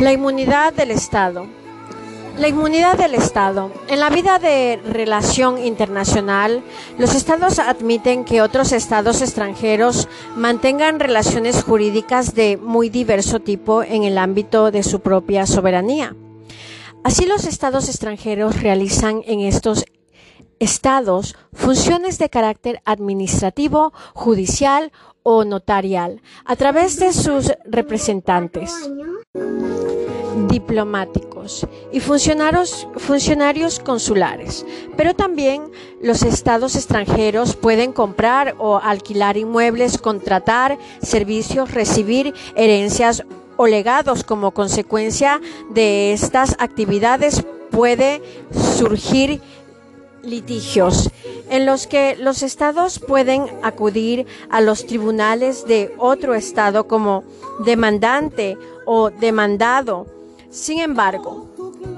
La inmunidad del Estado. La inmunidad del Estado. En la vida de relación internacional, los Estados admiten que otros Estados extranjeros mantengan relaciones jurídicas de muy diverso tipo en el ámbito de su propia soberanía. Así los Estados extranjeros realizan en estos estados funciones de carácter administrativo, judicial o notarial a través de sus representantes diplomáticos y funcionarios, funcionarios consulares, pero también los estados extranjeros pueden comprar o alquilar inmuebles, contratar servicios, recibir herencias o legados. Como consecuencia de estas actividades puede surgir litigios en los que los estados pueden acudir a los tribunales de otro estado como demandante o demandado. Sin embargo,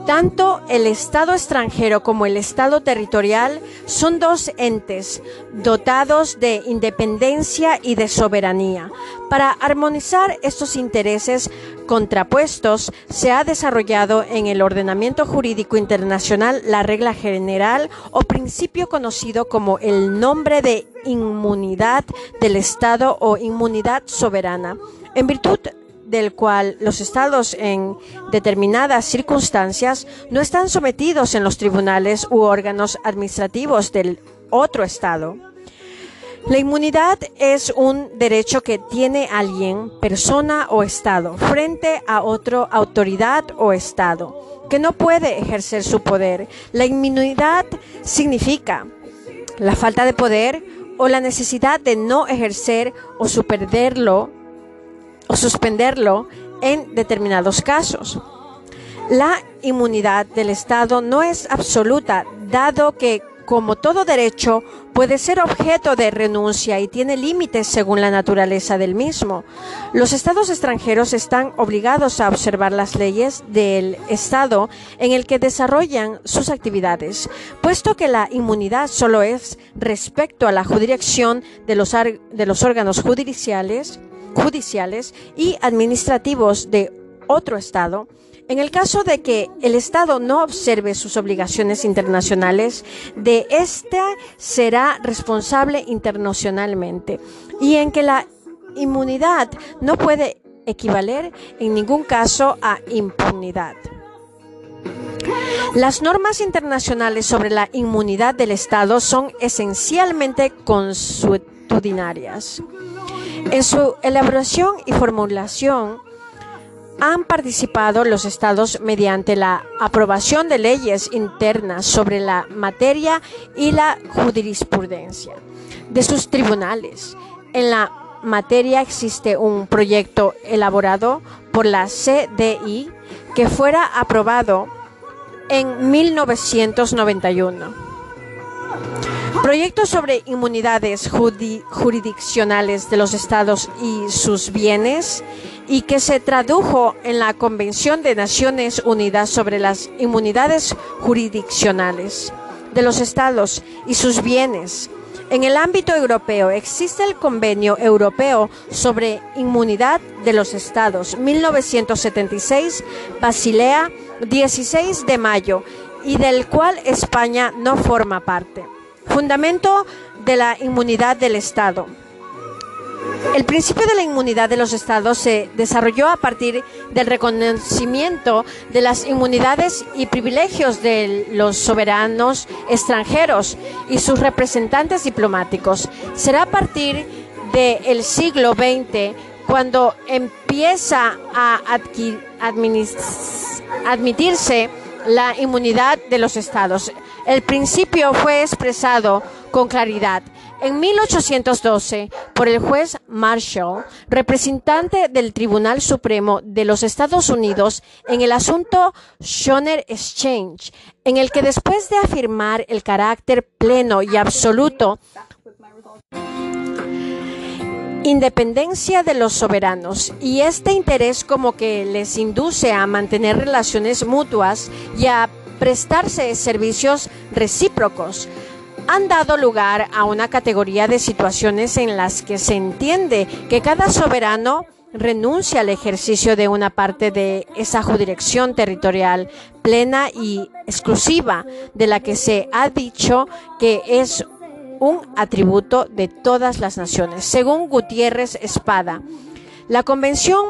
tanto el Estado extranjero como el Estado territorial son dos entes dotados de independencia y de soberanía. Para armonizar estos intereses contrapuestos, se ha desarrollado en el ordenamiento jurídico internacional la regla general o principio conocido como el nombre de inmunidad del Estado o inmunidad soberana. En virtud del cual los estados en determinadas circunstancias no están sometidos en los tribunales u órganos administrativos del otro estado. La inmunidad es un derecho que tiene alguien, persona o estado, frente a otra autoridad o estado, que no puede ejercer su poder. La inmunidad significa la falta de poder o la necesidad de no ejercer o superderlo suspenderlo en determinados casos. La inmunidad del Estado no es absoluta, dado que, como todo derecho, puede ser objeto de renuncia y tiene límites según la naturaleza del mismo. Los estados extranjeros están obligados a observar las leyes del Estado en el que desarrollan sus actividades, puesto que la inmunidad solo es respecto a la jurisdicción de los, de los órganos judiciales judiciales y administrativos de otro Estado, en el caso de que el Estado no observe sus obligaciones internacionales, de éste será responsable internacionalmente y en que la inmunidad no puede equivaler en ningún caso a impunidad. Las normas internacionales sobre la inmunidad del Estado son esencialmente consuetudinarias. En su elaboración y formulación han participado los estados mediante la aprobación de leyes internas sobre la materia y la jurisprudencia de sus tribunales. En la materia existe un proyecto elaborado por la CDI que fuera aprobado en 1991. Proyecto sobre inmunidades jurisdiccionales de los estados y sus bienes y que se tradujo en la Convención de Naciones Unidas sobre las inmunidades jurisdiccionales de los estados y sus bienes. En el ámbito europeo existe el Convenio Europeo sobre Inmunidad de los Estados 1976, Basilea 16 de mayo, y del cual España no forma parte. Fundamento de la inmunidad del Estado. El principio de la inmunidad de los estados se desarrolló a partir del reconocimiento de las inmunidades y privilegios de los soberanos extranjeros y sus representantes diplomáticos. Será a partir del siglo XX cuando empieza a admitirse la inmunidad de los estados. El principio fue expresado con claridad. En 1812 por el juez Marshall, representante del Tribunal Supremo de los Estados Unidos en el asunto Schoner Exchange, en el que después de afirmar el carácter pleno y absoluto independencia de los soberanos y este interés como que les induce a mantener relaciones mutuas y a prestarse servicios recíprocos han dado lugar a una categoría de situaciones en las que se entiende que cada soberano renuncia al ejercicio de una parte de esa jurisdicción territorial plena y exclusiva de la que se ha dicho que es un atributo de todas las naciones. Según Gutiérrez Espada, la Convención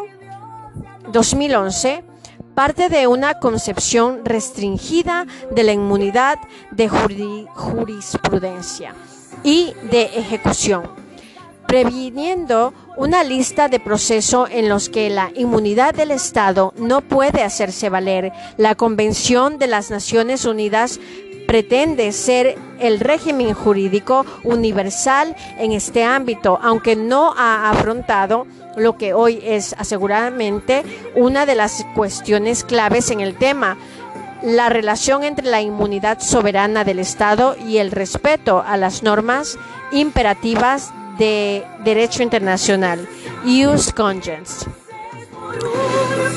2011 parte de una concepción restringida de la inmunidad de jurisprudencia y de ejecución, previniendo una lista de procesos en los que la inmunidad del Estado no puede hacerse valer. La Convención de las Naciones Unidas pretende ser el régimen jurídico universal en este ámbito, aunque no ha afrontado lo que hoy es aseguradamente una de las cuestiones claves en el tema, la relación entre la inmunidad soberana del Estado y el respeto a las normas imperativas de derecho internacional, Ius Congens.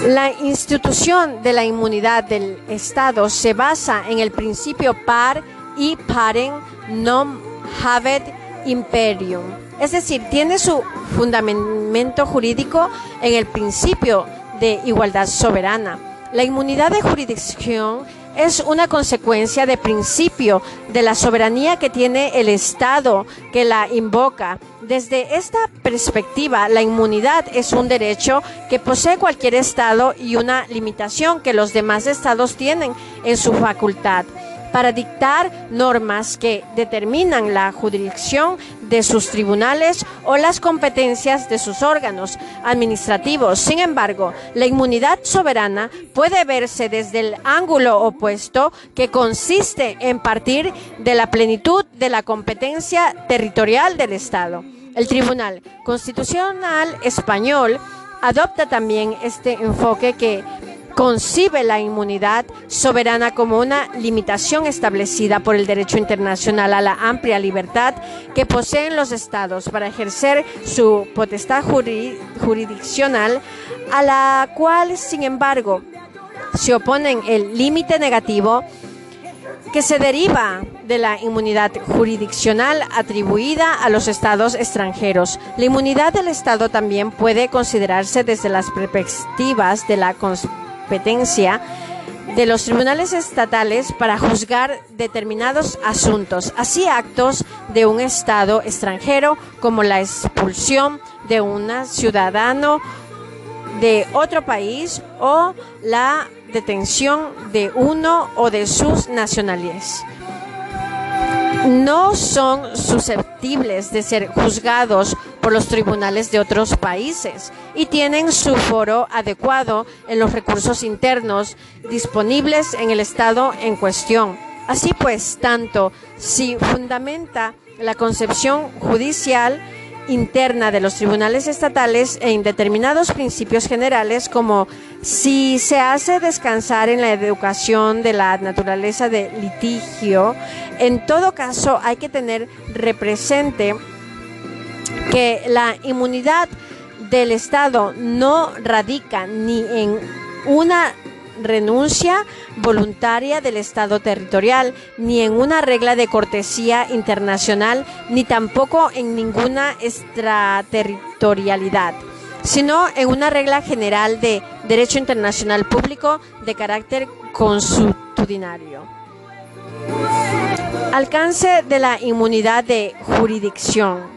La institución de la inmunidad del Estado se basa en el principio par y parem non habet imperium, es decir, tiene su fundamento jurídico en el principio de igualdad soberana. La inmunidad de jurisdicción es una consecuencia de principio de la soberanía que tiene el Estado que la invoca. Desde esta perspectiva, la inmunidad es un derecho que posee cualquier Estado y una limitación que los demás Estados tienen en su facultad para dictar normas que determinan la jurisdicción de sus tribunales o las competencias de sus órganos administrativos. Sin embargo, la inmunidad soberana puede verse desde el ángulo opuesto que consiste en partir de la plenitud de la competencia territorial del Estado. El Tribunal Constitucional Español adopta también este enfoque que concibe la inmunidad soberana como una limitación establecida por el derecho internacional a la amplia libertad que poseen los estados para ejercer su potestad jurisdiccional, a la cual, sin embargo, se oponen el límite negativo que se deriva de la inmunidad jurisdiccional atribuida a los estados extranjeros. La inmunidad del Estado también puede considerarse desde las perspectivas de la competencia de los tribunales estatales para juzgar determinados asuntos, así actos de un Estado extranjero como la expulsión de un ciudadano de otro país o la detención de uno o de sus nacionalidades no son susceptibles de ser juzgados por los tribunales de otros países y tienen su foro adecuado en los recursos internos disponibles en el Estado en cuestión. Así pues, tanto si fundamenta la concepción judicial interna de los tribunales estatales en determinados principios generales como si se hace descansar en la educación de la naturaleza de litigio, en todo caso hay que tener represente que la inmunidad del Estado no radica ni en una renuncia voluntaria del Estado territorial, ni en una regla de cortesía internacional, ni tampoco en ninguna extraterritorialidad, sino en una regla general de derecho internacional público de carácter consuetudinario. Alcance de la inmunidad de jurisdicción.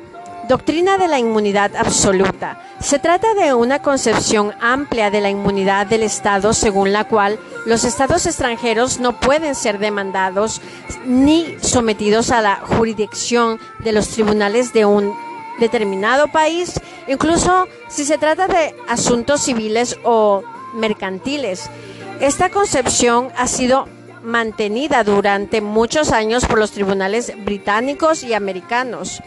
Doctrina de la inmunidad absoluta. Se trata de una concepción amplia de la inmunidad del Estado según la cual los estados extranjeros no pueden ser demandados ni sometidos a la jurisdicción de los tribunales de un determinado país, incluso si se trata de asuntos civiles o mercantiles. Esta concepción ha sido mantenida durante muchos años por los tribunales británicos y americanos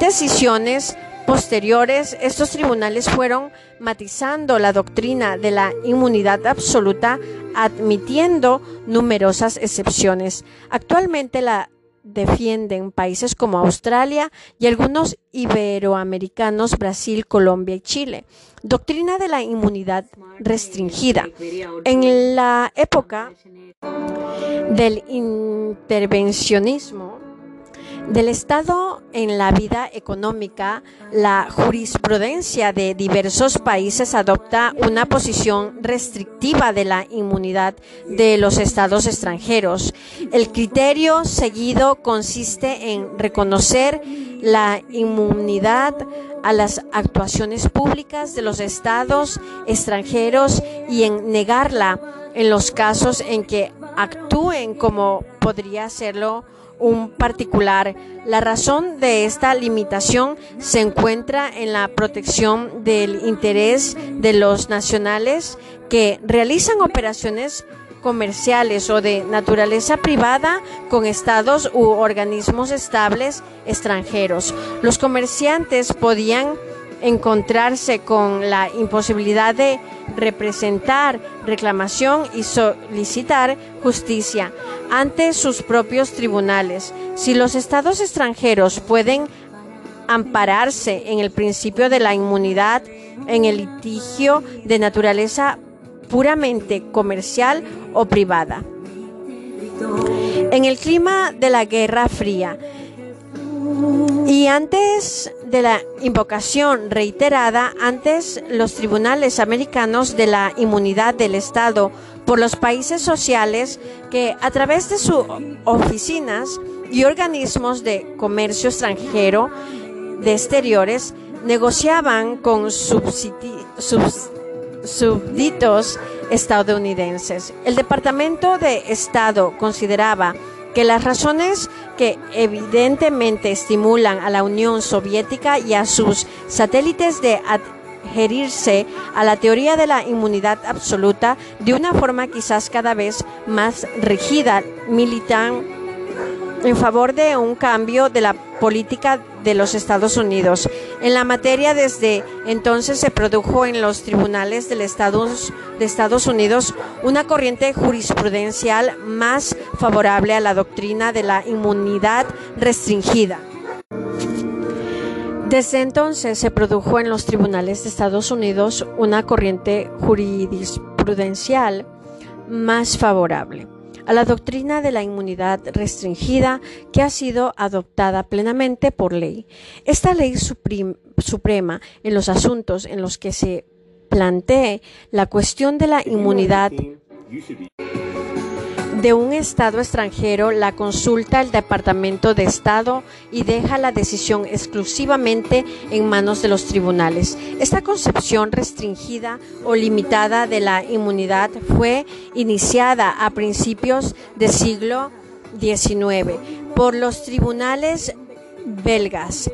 decisiones posteriores, estos tribunales fueron matizando la doctrina de la inmunidad absoluta, admitiendo numerosas excepciones. Actualmente la defienden países como Australia y algunos iberoamericanos, Brasil, Colombia y Chile. Doctrina de la inmunidad restringida. En la época del intervencionismo, Del Estado en la vida económica, la jurisprudencia de diversos países adopta una posición restrictiva de la inmunidad de los estados extranjeros. El criterio seguido consiste en reconocer la inmunidad a las actuaciones públicas de los estados extranjeros y en negarla en los casos en que actúen como podría hacerlo un particular. La razón de esta limitación se encuentra en la protección del interés de los nacionales que realizan operaciones comerciales o de naturaleza privada con estados u organismos estables extranjeros. Los comerciantes podían encontrarse con la imposibilidad de representar reclamación y solicitar justicia ante sus propios tribunales. Si los estados extranjeros pueden ampararse en el principio de la inmunidad en el litigio de naturaleza puramente comercial o privada. En el clima de la Guerra Fría, y antes de la invocación reiterada, antes los tribunales americanos de la inmunidad del Estado por los países sociales que a través de sus oficinas y organismos de comercio extranjero de exteriores negociaban con súbditos estadounidenses. El Departamento de Estado consideraba que las razones que evidentemente estimulan a la Unión Soviética y a sus satélites de adherirse a la teoría de la inmunidad absoluta de una forma quizás cada vez más rígida, militan en favor de un cambio de la política de los Estados Unidos. En la materia, desde entonces se produjo en los tribunales de Estados Unidos una corriente jurisprudencial más favorable a la doctrina de la inmunidad restringida. Desde entonces se produjo en los tribunales de Estados Unidos una corriente jurisprudencial más favorable a la doctrina de la inmunidad restringida que ha sido adoptada plenamente por ley. Esta ley suprema en los asuntos en los que se plantee la cuestión de la inmunidad de un Estado extranjero la consulta el Departamento de Estado y deja la decisión exclusivamente en manos de los tribunales. Esta concepción restringida o limitada de la inmunidad fue iniciada a principios del siglo XIX por los tribunales belgas.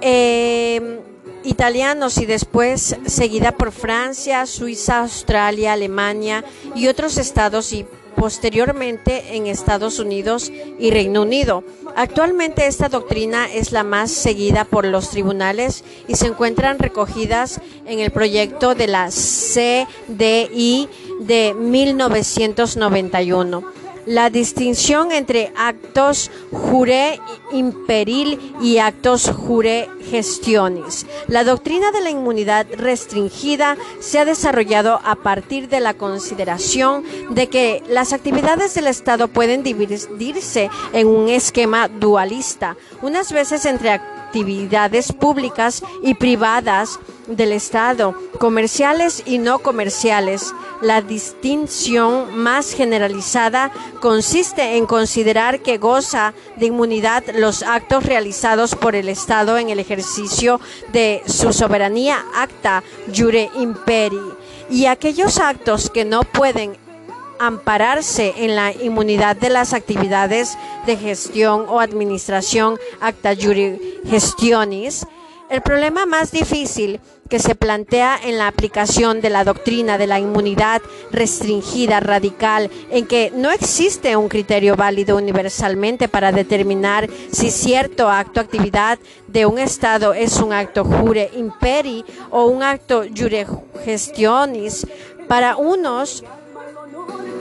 Em, italianos y después seguida por Francia, Suiza, Australia, Alemania y otros estados y posteriormente en Estados Unidos y Reino Unido. Actualmente esta doctrina es la más seguida por los tribunales y se encuentran recogidas en el proyecto de la CDI de 1991 la distinción entre actos jure imperil y actos jure gestionis. La doctrina de la inmunidad restringida se ha desarrollado a partir de la consideración de que las actividades del Estado pueden dividirse en un esquema dualista, unas veces entre actividades públicas y privadas del Estado, comerciales y no comerciales. La distinción más generalizada consiste en considerar que goza de inmunidad los actos realizados por el Estado en el ejercicio de su soberanía acta jure imperi y aquellos actos que no pueden ampararse en la inmunidad de las actividades de gestión o administración acta juri gestionis, el problema más difícil que se plantea en la aplicación de la doctrina de la inmunidad restringida radical, en que no existe un criterio válido universalmente para determinar si cierto acto actividad de un Estado es un acto jure imperi o un acto jure gestionis. Para unos,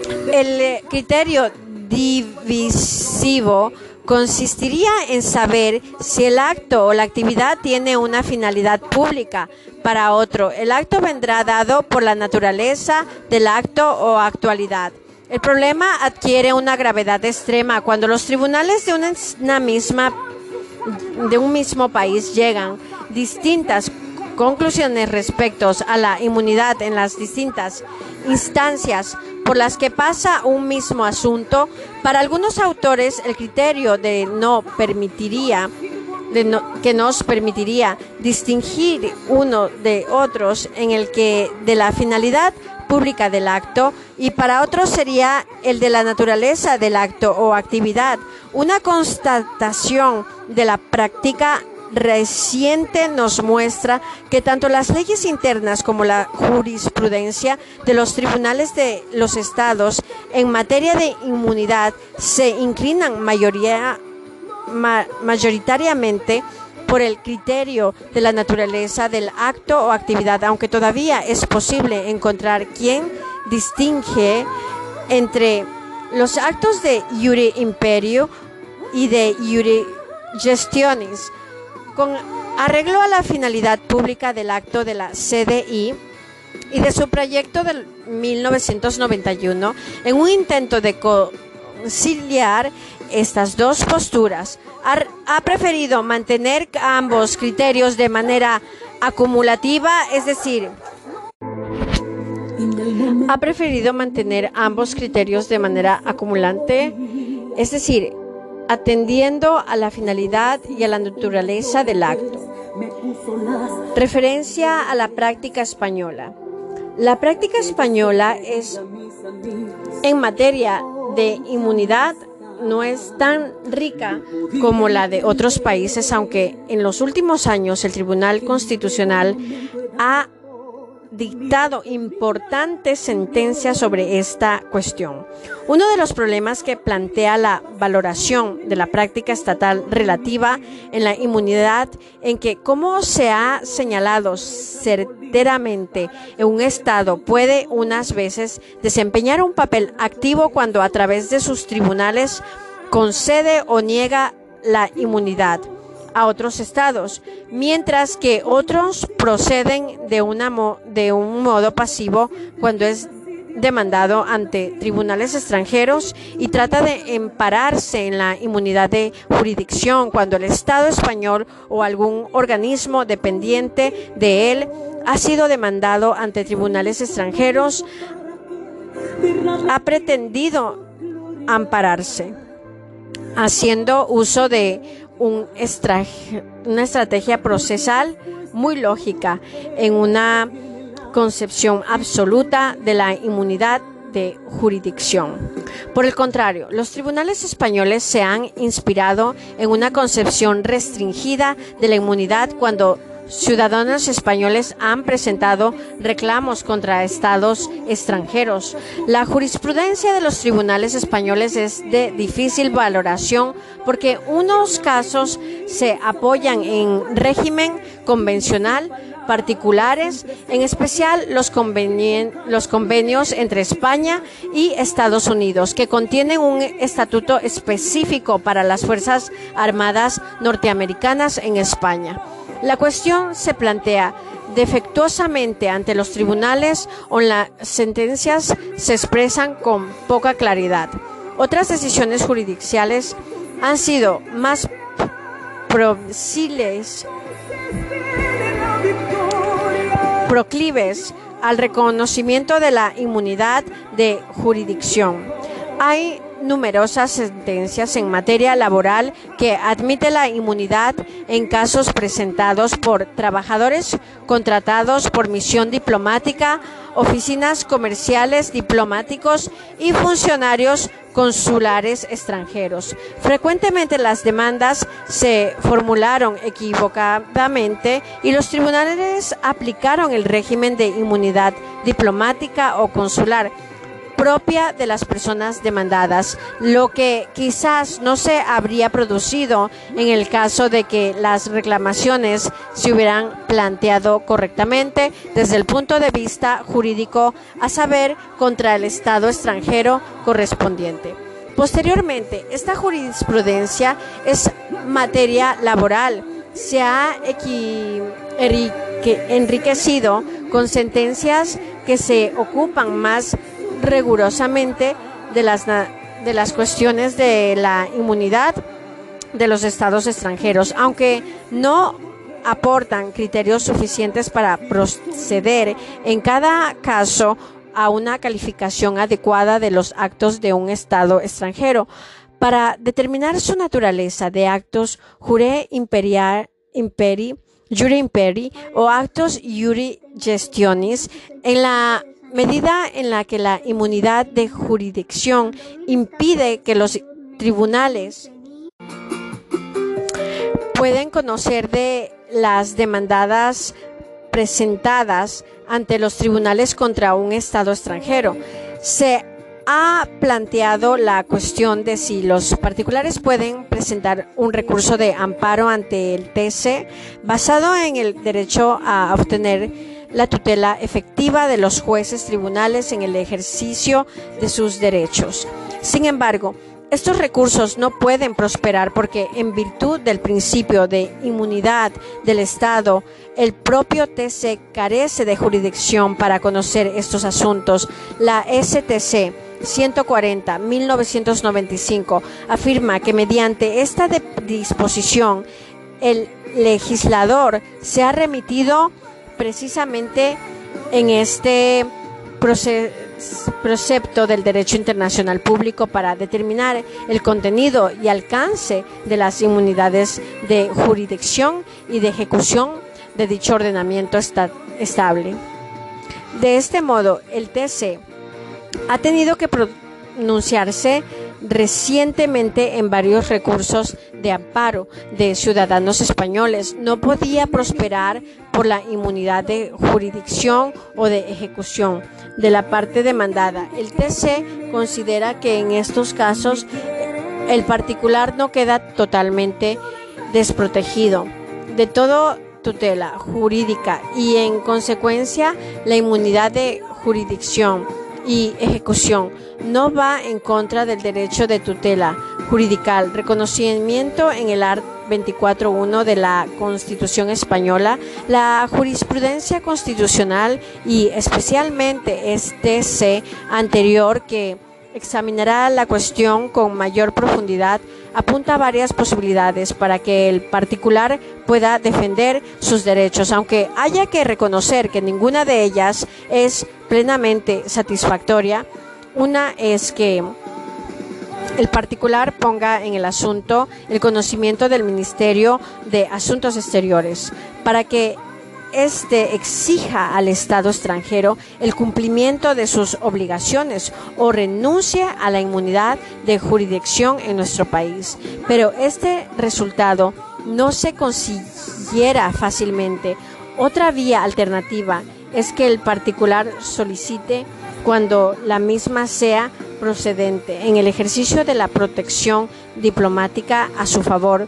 el eh, criterio divisivo consistiría en saber si el acto o la actividad tiene una finalidad pública. Para otro, el acto vendrá dado por la naturaleza del acto o actualidad. El problema adquiere una gravedad extrema cuando los tribunales de una misma de un mismo país llegan distintas conclusiones respecto a la inmunidad en las distintas instancias por las que pasa un mismo asunto, para algunos autores el criterio de no permitiría que nos permitiría distinguir uno de otros en el que de la finalidad pública del acto y para otros sería el de la naturaleza del acto o actividad. Una constatación de la práctica reciente nos muestra que tanto las leyes internas como la jurisprudencia de los tribunales de los estados en materia de inmunidad se inclinan mayoritariamente por el criterio de la naturaleza del acto o actividad, aunque todavía es posible encontrar quien distingue entre los actos de iure imperio y de iure gestionis, con arreglo a la finalidad pública del acto de la CDI y de su proyecto del 1991, en un intento de conciliar estas dos posturas. Ha, preferido mantener ambos criterios de manera acumulativa, es decir, ha preferido mantener ambos criterios de manera acumulante, es decir, atendiendo a la finalidad y a la naturaleza del acto. Referencia a la práctica española. La práctica española es en materia de inmunidad no es tan rica como la de otros países, aunque en los últimos años el Tribunal Constitucional ha dictado importantes sentencias sobre esta cuestión. Uno de los problemas que plantea la valoración de la práctica estatal relativa en la inmunidad, en que, como se ha señalado certeramente, en un Estado puede unas veces desempeñar un papel activo cuando a través de sus tribunales concede o niega la inmunidad a otros estados, mientras que otros proceden de, una de un modo pasivo cuando es demandado ante tribunales extranjeros y trata de empararse en la inmunidad de jurisdicción cuando el Estado español o algún organismo dependiente de él ha sido demandado ante tribunales extranjeros, ha pretendido ampararse, haciendo uso de una estrategia procesal muy lógica en una concepción absoluta de la inmunidad de jurisdicción. Por el contrario, los tribunales españoles se han inspirado en una concepción restringida de la inmunidad cuando ciudadanos españoles han presentado reclamos contra estados extranjeros. La jurisprudencia de los tribunales españoles es de difícil valoración porque unos casos se apoyan en régimen convencional particulares, en especial los, convenios entre España y Estados Unidos, que contienen un estatuto específico para las Fuerzas Armadas norteamericanas en España. La cuestión se plantea defectuosamente ante los tribunales o las sentencias se expresan con poca claridad. Otras decisiones jurisdiccionales han sido más proclives al reconocimiento de la inmunidad de jurisdicción. Hay numerosas sentencias en materia laboral que admite la inmunidad en casos presentados por trabajadores contratados por misión diplomática, oficinas comerciales, diplomáticos y funcionarios consulares extranjeros. Frecuentemente las demandas se formularon equivocadamente y los tribunales aplicaron el régimen de inmunidad diplomática o consular propia de las personas demandadas, lo que quizás no se habría producido en el caso de que las reclamaciones se hubieran planteado correctamente desde el punto de vista jurídico, a saber, contra el Estado extranjero correspondiente. Posteriormente, esta jurisprudencia es materia laboral. Se ha enriquecido con sentencias que se ocupan más rigurosamente de las, de las cuestiones de la inmunidad de los estados extranjeros, aunque no aportan criterios suficientes para proceder en cada caso a una calificación adecuada de los actos de un Estado extranjero. Para determinar su naturaleza de actos jure imperial, imperi, jure imperi o actos iuri gestionis, en la medida en la que la inmunidad de jurisdicción impide que los tribunales pueden conocer de las demandadas presentadas ante los tribunales contra un Estado extranjero. Se ha planteado la cuestión de si los particulares pueden presentar un recurso de amparo ante el TC basado en el derecho a obtener la tutela efectiva de los jueces tribunales en el ejercicio de sus derechos. Sin embargo, estos recursos no pueden prosperar porque en virtud del principio de inmunidad del Estado, el propio TC carece de jurisdicción para conocer estos asuntos. La STC 140-1995 afirma que mediante esta disposición el legislador se ha remitido precisamente en este proceso precepto del derecho internacional público para determinar el contenido y alcance de las inmunidades de jurisdicción y de ejecución de dicho ordenamiento estable. De este modo, el TC ha tenido que pronunciarse recientemente en varios recursos de amparo de ciudadanos españoles. No podía prosperar por la inmunidad de jurisdicción o de ejecución de la parte demandada. El TC considera que en estos casos el particular no queda totalmente desprotegido de todo tutela jurídica y en consecuencia la inmunidad de jurisdicción y ejecución. No va en contra del derecho de tutela juridical, reconocimiento en el art 24.1 de la Constitución española, la jurisprudencia constitucional y especialmente este C anterior que examinará la cuestión con mayor profundidad, apunta varias posibilidades para que el particular pueda defender sus derechos, aunque haya que reconocer que ninguna de ellas es plenamente satisfactoria. Una es que el particular ponga en el asunto el conocimiento del Ministerio de Asuntos Exteriores para que éste exija al Estado extranjero el cumplimiento de sus obligaciones o renuncie a la inmunidad de jurisdicción en nuestro país. Pero este resultado no se consiguiera fácilmente. Otra vía alternativa es que el particular solicite cuando la misma sea procedente en el ejercicio de la protección diplomática a su favor,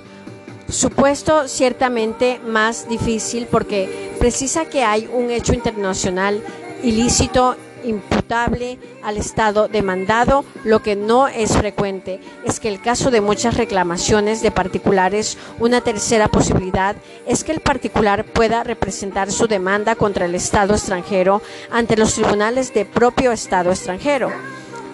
supuesto ciertamente más difícil porque precisa que hay un hecho internacional ilícito imputable al Estado demandado, lo que no es frecuente es que el caso de muchas reclamaciones de particulares, una tercera posibilidad es que el particular pueda representar su demanda contra el Estado extranjero ante los tribunales de propio Estado extranjero.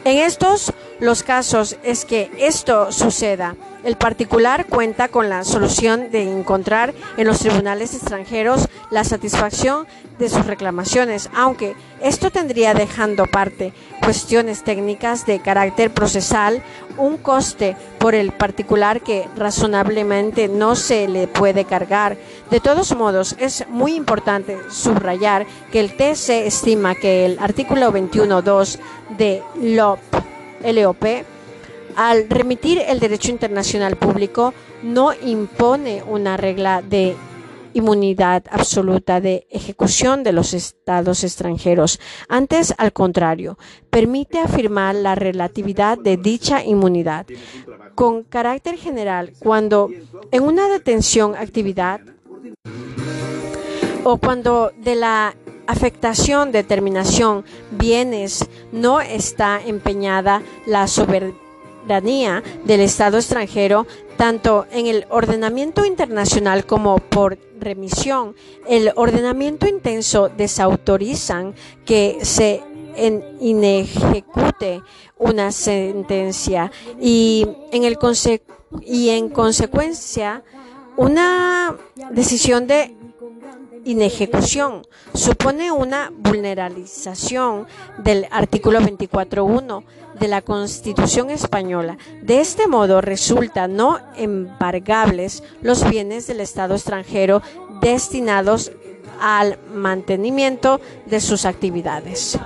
En estos los casos es que esto suceda. El particular cuenta con la solución de encontrar en los tribunales extranjeros la satisfacción de sus reclamaciones, aunque esto tendría dejando parte cuestiones técnicas de carácter procesal, un coste por el particular que razonablemente no se le puede cargar. De todos modos, es muy importante subrayar que el TC estima que el artículo 21.2 de LOP, LOP al remitir el derecho internacional público, no impone una regla de inmunidad absoluta de ejecución de los estados extranjeros. Antes, al contrario, permite afirmar la relatividad de dicha inmunidad. Con carácter general, cuando en una detención actividad o cuando de la afectación, determinación, bienes no está empeñada la soberanía del Estado extranjero, tanto en el ordenamiento internacional como por remisión. El ordenamiento intenso desautorizan que se inejecute una sentencia y en, el y en consecuencia una decisión de inejecución supone una vulneralización del artículo 24.1 de la Constitución española. De este modo resulta no embargables los bienes del Estado extranjero destinados al mantenimiento de sus actividades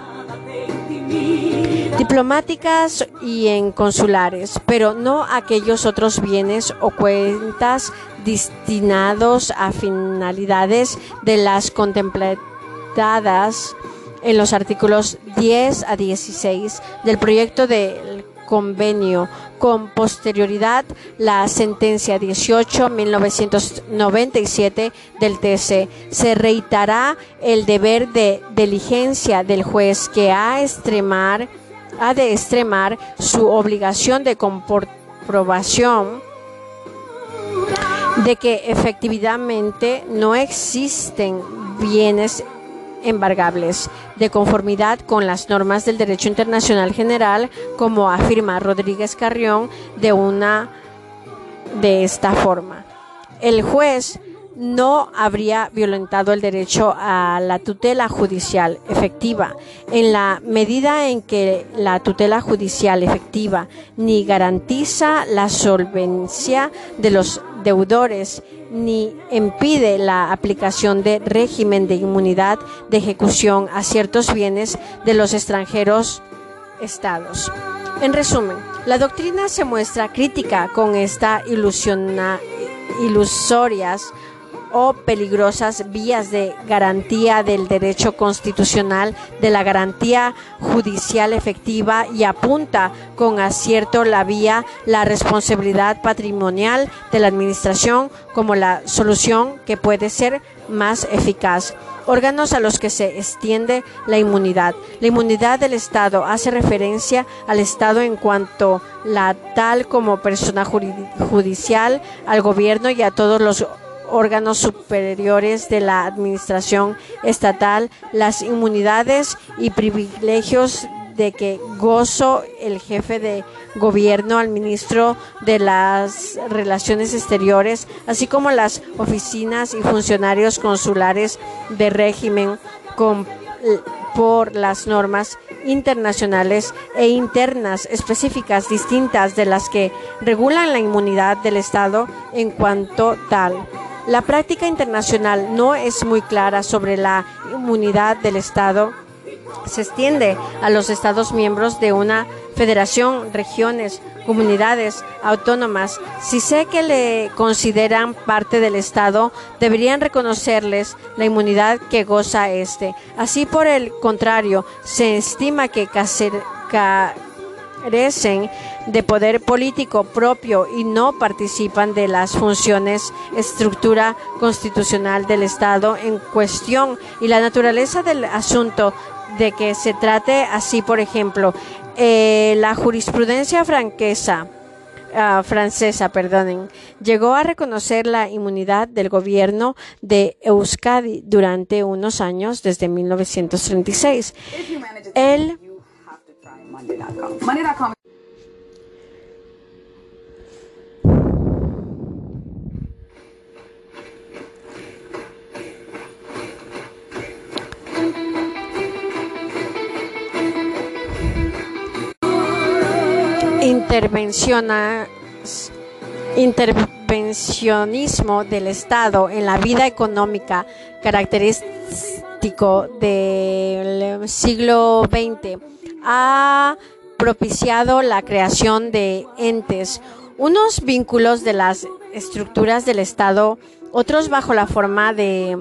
diplomáticas y en consulares, pero no aquellos otros bienes o cuentas destinados a finalidades de las contempladas en los artículos 10 a 16 del proyecto del convenio. Con posterioridad, la sentencia 18-1997 del TC se reitará el deber de diligencia del juez que ha, extremar, ha de extremar su obligación de comprobación de que efectivamente no existen bienes embargables, de conformidad con las normas del derecho internacional general, como afirma Rodríguez Carrión de una de esta forma. El juez no habría violentado el derecho a la tutela judicial efectiva en la medida en que la tutela judicial efectiva ni garantiza la solvencia de los deudores ni impide la aplicación de régimen de inmunidad de ejecución a ciertos bienes de los extranjeros estados. En resumen, la doctrina se muestra crítica con esta ilusorias o peligrosas vías de garantía del derecho constitucional, de la garantía judicial efectiva y apunta con acierto la vía, la responsabilidad patrimonial de la Administración como la solución que puede ser más eficaz órganos a los que se extiende la inmunidad. La inmunidad del Estado hace referencia al Estado en cuanto la tal como persona judicial, al gobierno y a todos los órganos superiores de la administración estatal las inmunidades y privilegios de que gozo el jefe de gobierno al ministro de las Relaciones Exteriores, así como las oficinas y funcionarios consulares de régimen con, por las normas internacionales e internas específicas distintas de las que regulan la inmunidad del Estado en cuanto tal. La práctica internacional no es muy clara sobre la inmunidad del Estado. Se extiende a los Estados miembros de una federación, regiones, comunidades autónomas. Si sé que le consideran parte del Estado, deberían reconocerles la inmunidad que goza este. Así, por el contrario, se estima que carecen de poder político propio y no participan de las funciones, estructura constitucional del Estado en cuestión y la naturaleza del asunto de que se trate así, por ejemplo, eh, la jurisprudencia franquesa. Ah, francesa, perdonen, llegó a reconocer la inmunidad del gobierno de Euskadi durante unos años desde 1936. El intervencionismo del Estado en la vida económica característico del siglo XX ha propiciado la creación de entes, unos vínculos de las estructuras del Estado, otros bajo la forma de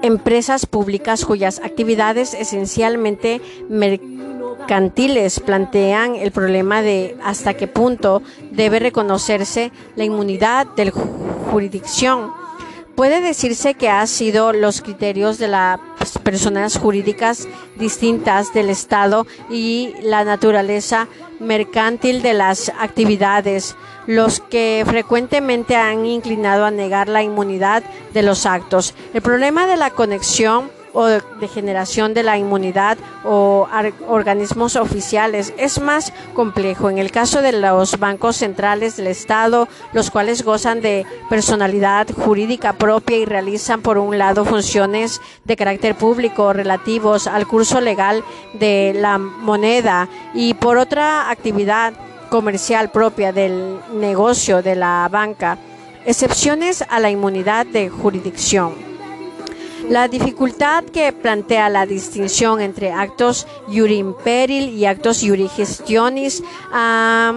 empresas públicas cuyas actividades esencialmente mercantiles plantean el problema de hasta qué punto debe reconocerse la inmunidad de jurisdicción. Puede decirse que ha sido los criterios de las personas jurídicas distintas del Estado y la naturaleza mercantil de las actividades, los que frecuentemente han inclinado a negar la inmunidad de los actos. El problema de la conexión o de generación de la inmunidad o organismos oficiales es más complejo. En el caso de los bancos centrales del Estado, los cuales gozan de personalidad jurídica propia y realizan por un lado funciones de carácter público relativos al curso legal de la moneda y por otra actividad comercial propia del negocio de la banca, excepciones a la inmunidad de jurisdicción. La dificultad que plantea la distinción entre actos iuri imperil y actos iuri gestionis ha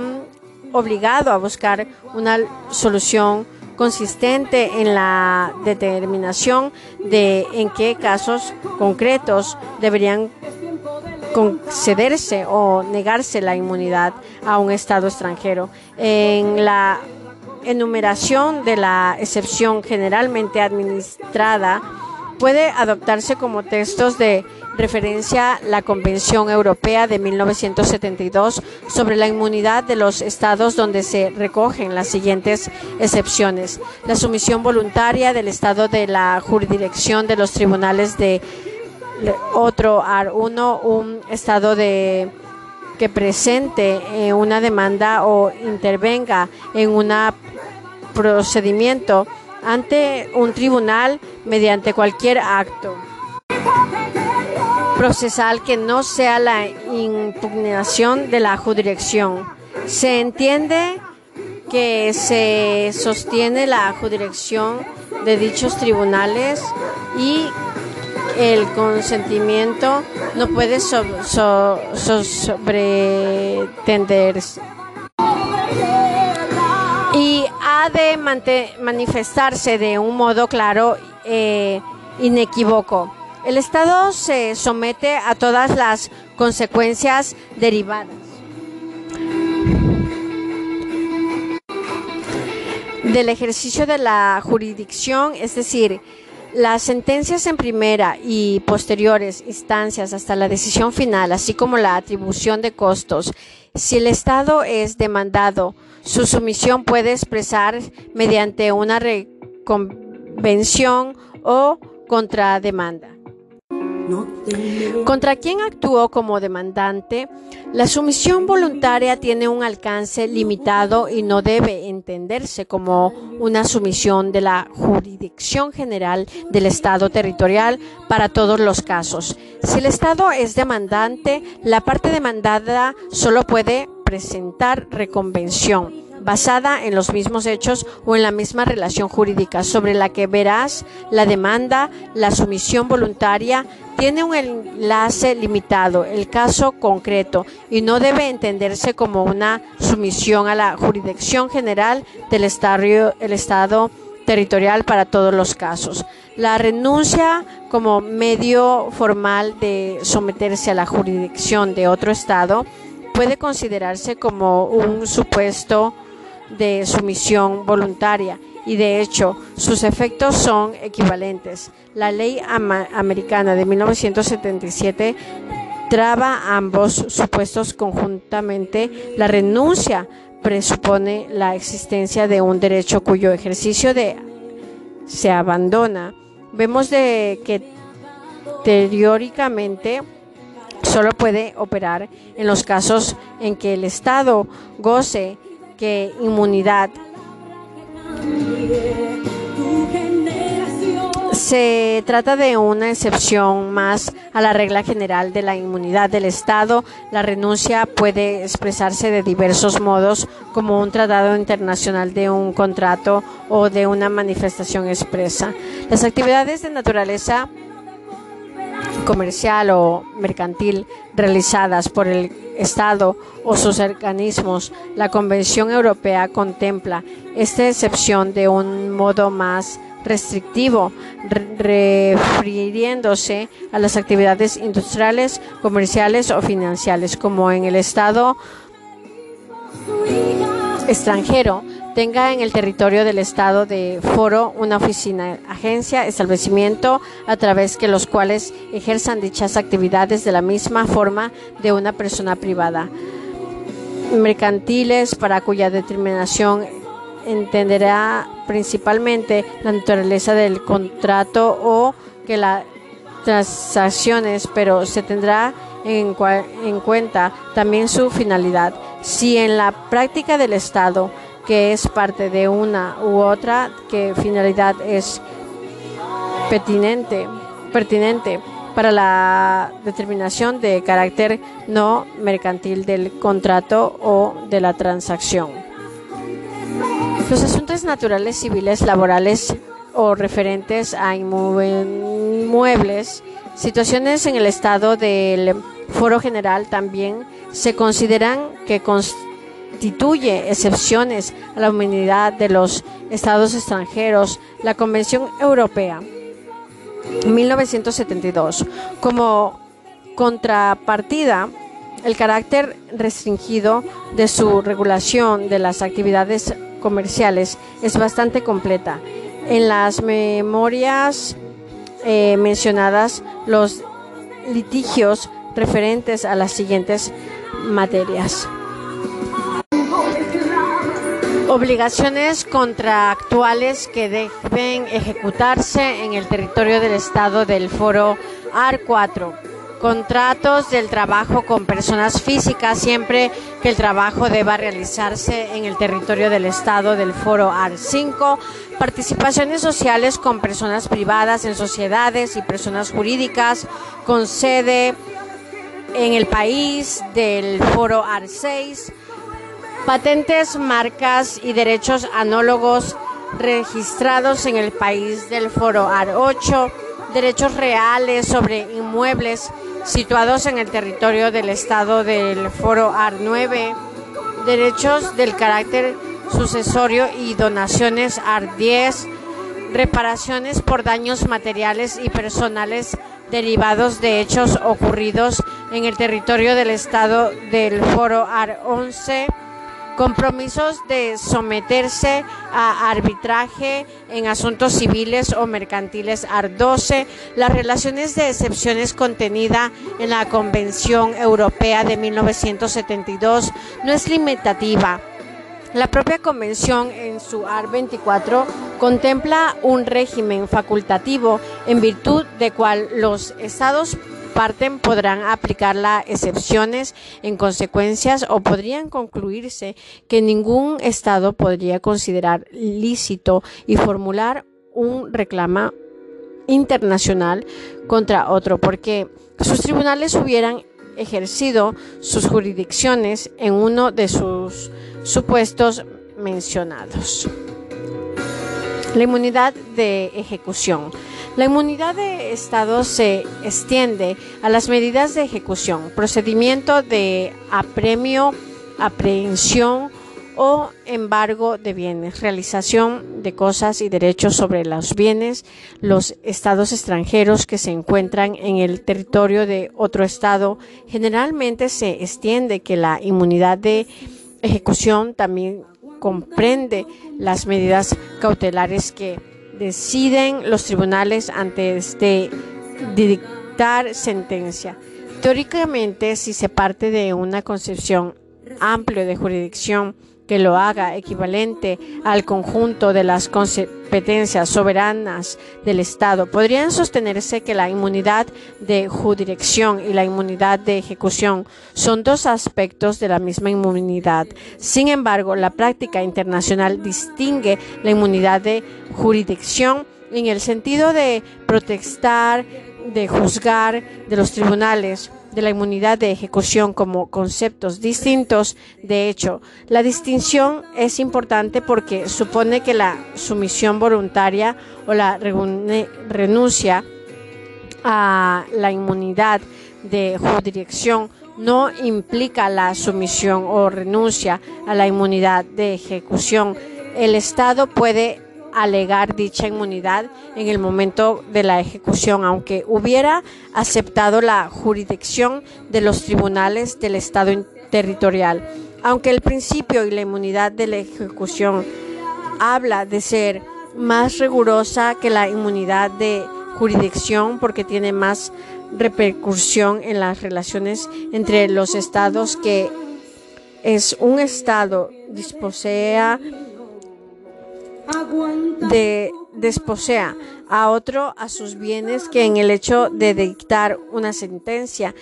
obligado a buscar una solución consistente en la determinación de en qué casos concretos deberían concederse o negarse la inmunidad a un Estado extranjero. En la enumeración de la excepción generalmente administrada, puede adoptarse como textos de referencia la Convención Europea de 1972 sobre la inmunidad de los estados donde se recogen las siguientes excepciones. La sumisión voluntaria del estado de la jurisdicción de los tribunales de otro AR1, un estado de que presente eh, una demanda o intervenga en un procedimiento ante un tribunal mediante cualquier acto procesal que no sea la impugnación de la jurisdicción. Se entiende que se sostiene la jurisdicción de dichos tribunales y el consentimiento no puede sobretenderse de manifestarse de un modo claro e inequívoco. El Estado se somete a todas las consecuencias derivadas del ejercicio de la jurisdicción, es decir, las sentencias en primera y posteriores instancias hasta la decisión final, así como la atribución de costos, si el Estado es demandado, su sumisión puede expresar mediante una reconvención o contrademanda. Contra quien actuó como demandante, la sumisión voluntaria tiene un alcance limitado y no debe entenderse como una sumisión de la jurisdicción general del Estado territorial para todos los casos. Si el Estado es demandante, la parte demandada solo puede presentar reconvención basada en los mismos hechos o en la misma relación jurídica sobre la que verás la demanda, la sumisión voluntaria, tiene un enlace limitado, el caso concreto, y no debe entenderse como una sumisión a la jurisdicción general del Estado, territorial para todos los casos. La renuncia como medio formal de someterse a la jurisdicción de otro Estado puede considerarse como un supuesto de sumisión voluntaria y de hecho sus efectos son equivalentes. La ley americana de 1977 traba ambos supuestos conjuntamente. La renuncia presupone la existencia de un derecho cuyo ejercicio se abandona. Vemos de que teóricamente solo puede operar en los casos en que el Estado goce que inmunidad. Se trata de una excepción más a la regla general de la inmunidad del Estado. La renuncia puede expresarse de diversos modos, como un tratado internacional de un contrato o de una manifestación expresa. Las actividades de naturaleza comercial o mercantil realizadas por el Estado o sus organismos, la Convención Europea contempla esta excepción de un modo más restrictivo, refiriéndose a las actividades industriales, comerciales o financieras, como en el Estado extranjero tenga en el territorio del Estado de foro una oficina, agencia, establecimiento a través de los cuales ejerzan dichas actividades de la misma forma de una persona privada. Mercantiles para cuya determinación entenderá principalmente la naturaleza del contrato o que la transacciones, pero se tendrá en, en, cuenta también su finalidad. Si en la práctica del Estado, que es parte de una u otra, que finalidad es pertinente, pertinente para la determinación de carácter no mercantil del contrato o de la transacción. Los asuntos naturales, civiles, laborales o referentes a inmuebles, situaciones en el estado del foro general también se consideran que constituye excepciones a la humanidad de los estados extranjeros, la Convención Europea 1972. Como contrapartida, el carácter restringido de su regulación de las actividades comerciales es bastante completa. En las memorias eh, mencionadas, los litigios referentes a las siguientes materias. Obligaciones contractuales que deben ejecutarse en el territorio del Estado del Foro AR4. Contratos del trabajo con personas físicas siempre que el trabajo deba realizarse en el territorio del Estado del Foro AR5. Participaciones sociales con personas privadas en sociedades y personas jurídicas con sede en el país del Foro AR6 patentes, marcas y derechos análogos registrados en el país del Foro AR8, derechos reales sobre inmuebles situados en el territorio del Estado del Foro AR9, derechos del carácter sucesorio y donaciones AR10, reparaciones por daños materiales y personales derivados de hechos ocurridos en el territorio del Estado del Foro AR11, compromisos de someterse a arbitraje en asuntos civiles o mercantiles AR-12, las relaciones de excepciones contenida en la Convención Europea de 1972 no es limitativa. La propia convención en su AR-24 contempla un régimen facultativo en virtud de cual los estados parten podrán aplicar las excepciones en consecuencias o podrían concluirse que ningún Estado podría considerar lícito y formular un reclamo internacional contra otro porque sus tribunales hubieran ejercido sus jurisdicciones en uno de sus supuestos mencionados. La inmunidad de ejecución. La inmunidad de Estado se extiende a las medidas de ejecución, procedimiento de apremio, aprehensión o embargo de bienes, realización de cosas y derechos sobre los bienes, los estados extranjeros que se encuentran en el territorio de otro estado. Generalmente se extiende que la inmunidad de ejecución también comprende las medidas cautelares que deciden los tribunales antes de dictar sentencia. Teóricamente, si se parte de una concepción amplia de jurisdicción, que lo haga equivalente al conjunto de las competencias soberanas del Estado, podrían sostenerse que la inmunidad de jurisdicción y la inmunidad de ejecución son dos aspectos de la misma inmunidad. Sin embargo, la práctica internacional distingue la inmunidad de jurisdicción en el sentido de protestar, de juzgar de los tribunales de la inmunidad de ejecución como conceptos distintos. De hecho, la distinción es importante porque supone que la sumisión voluntaria o la renuncia a la inmunidad de jurisdicción no implica la sumisión o renuncia a la inmunidad de ejecución. El Estado puede alegar dicha inmunidad en el momento de la ejecución, aunque hubiera aceptado la jurisdicción de los tribunales del Estado territorial. Aunque el principio y la inmunidad de la ejecución habla de ser más rigurosa que la inmunidad de jurisdicción porque tiene más repercusión en las relaciones entre los estados que es un estado disposea de desposea a otro a sus bienes que en el hecho de dictar una sentencia.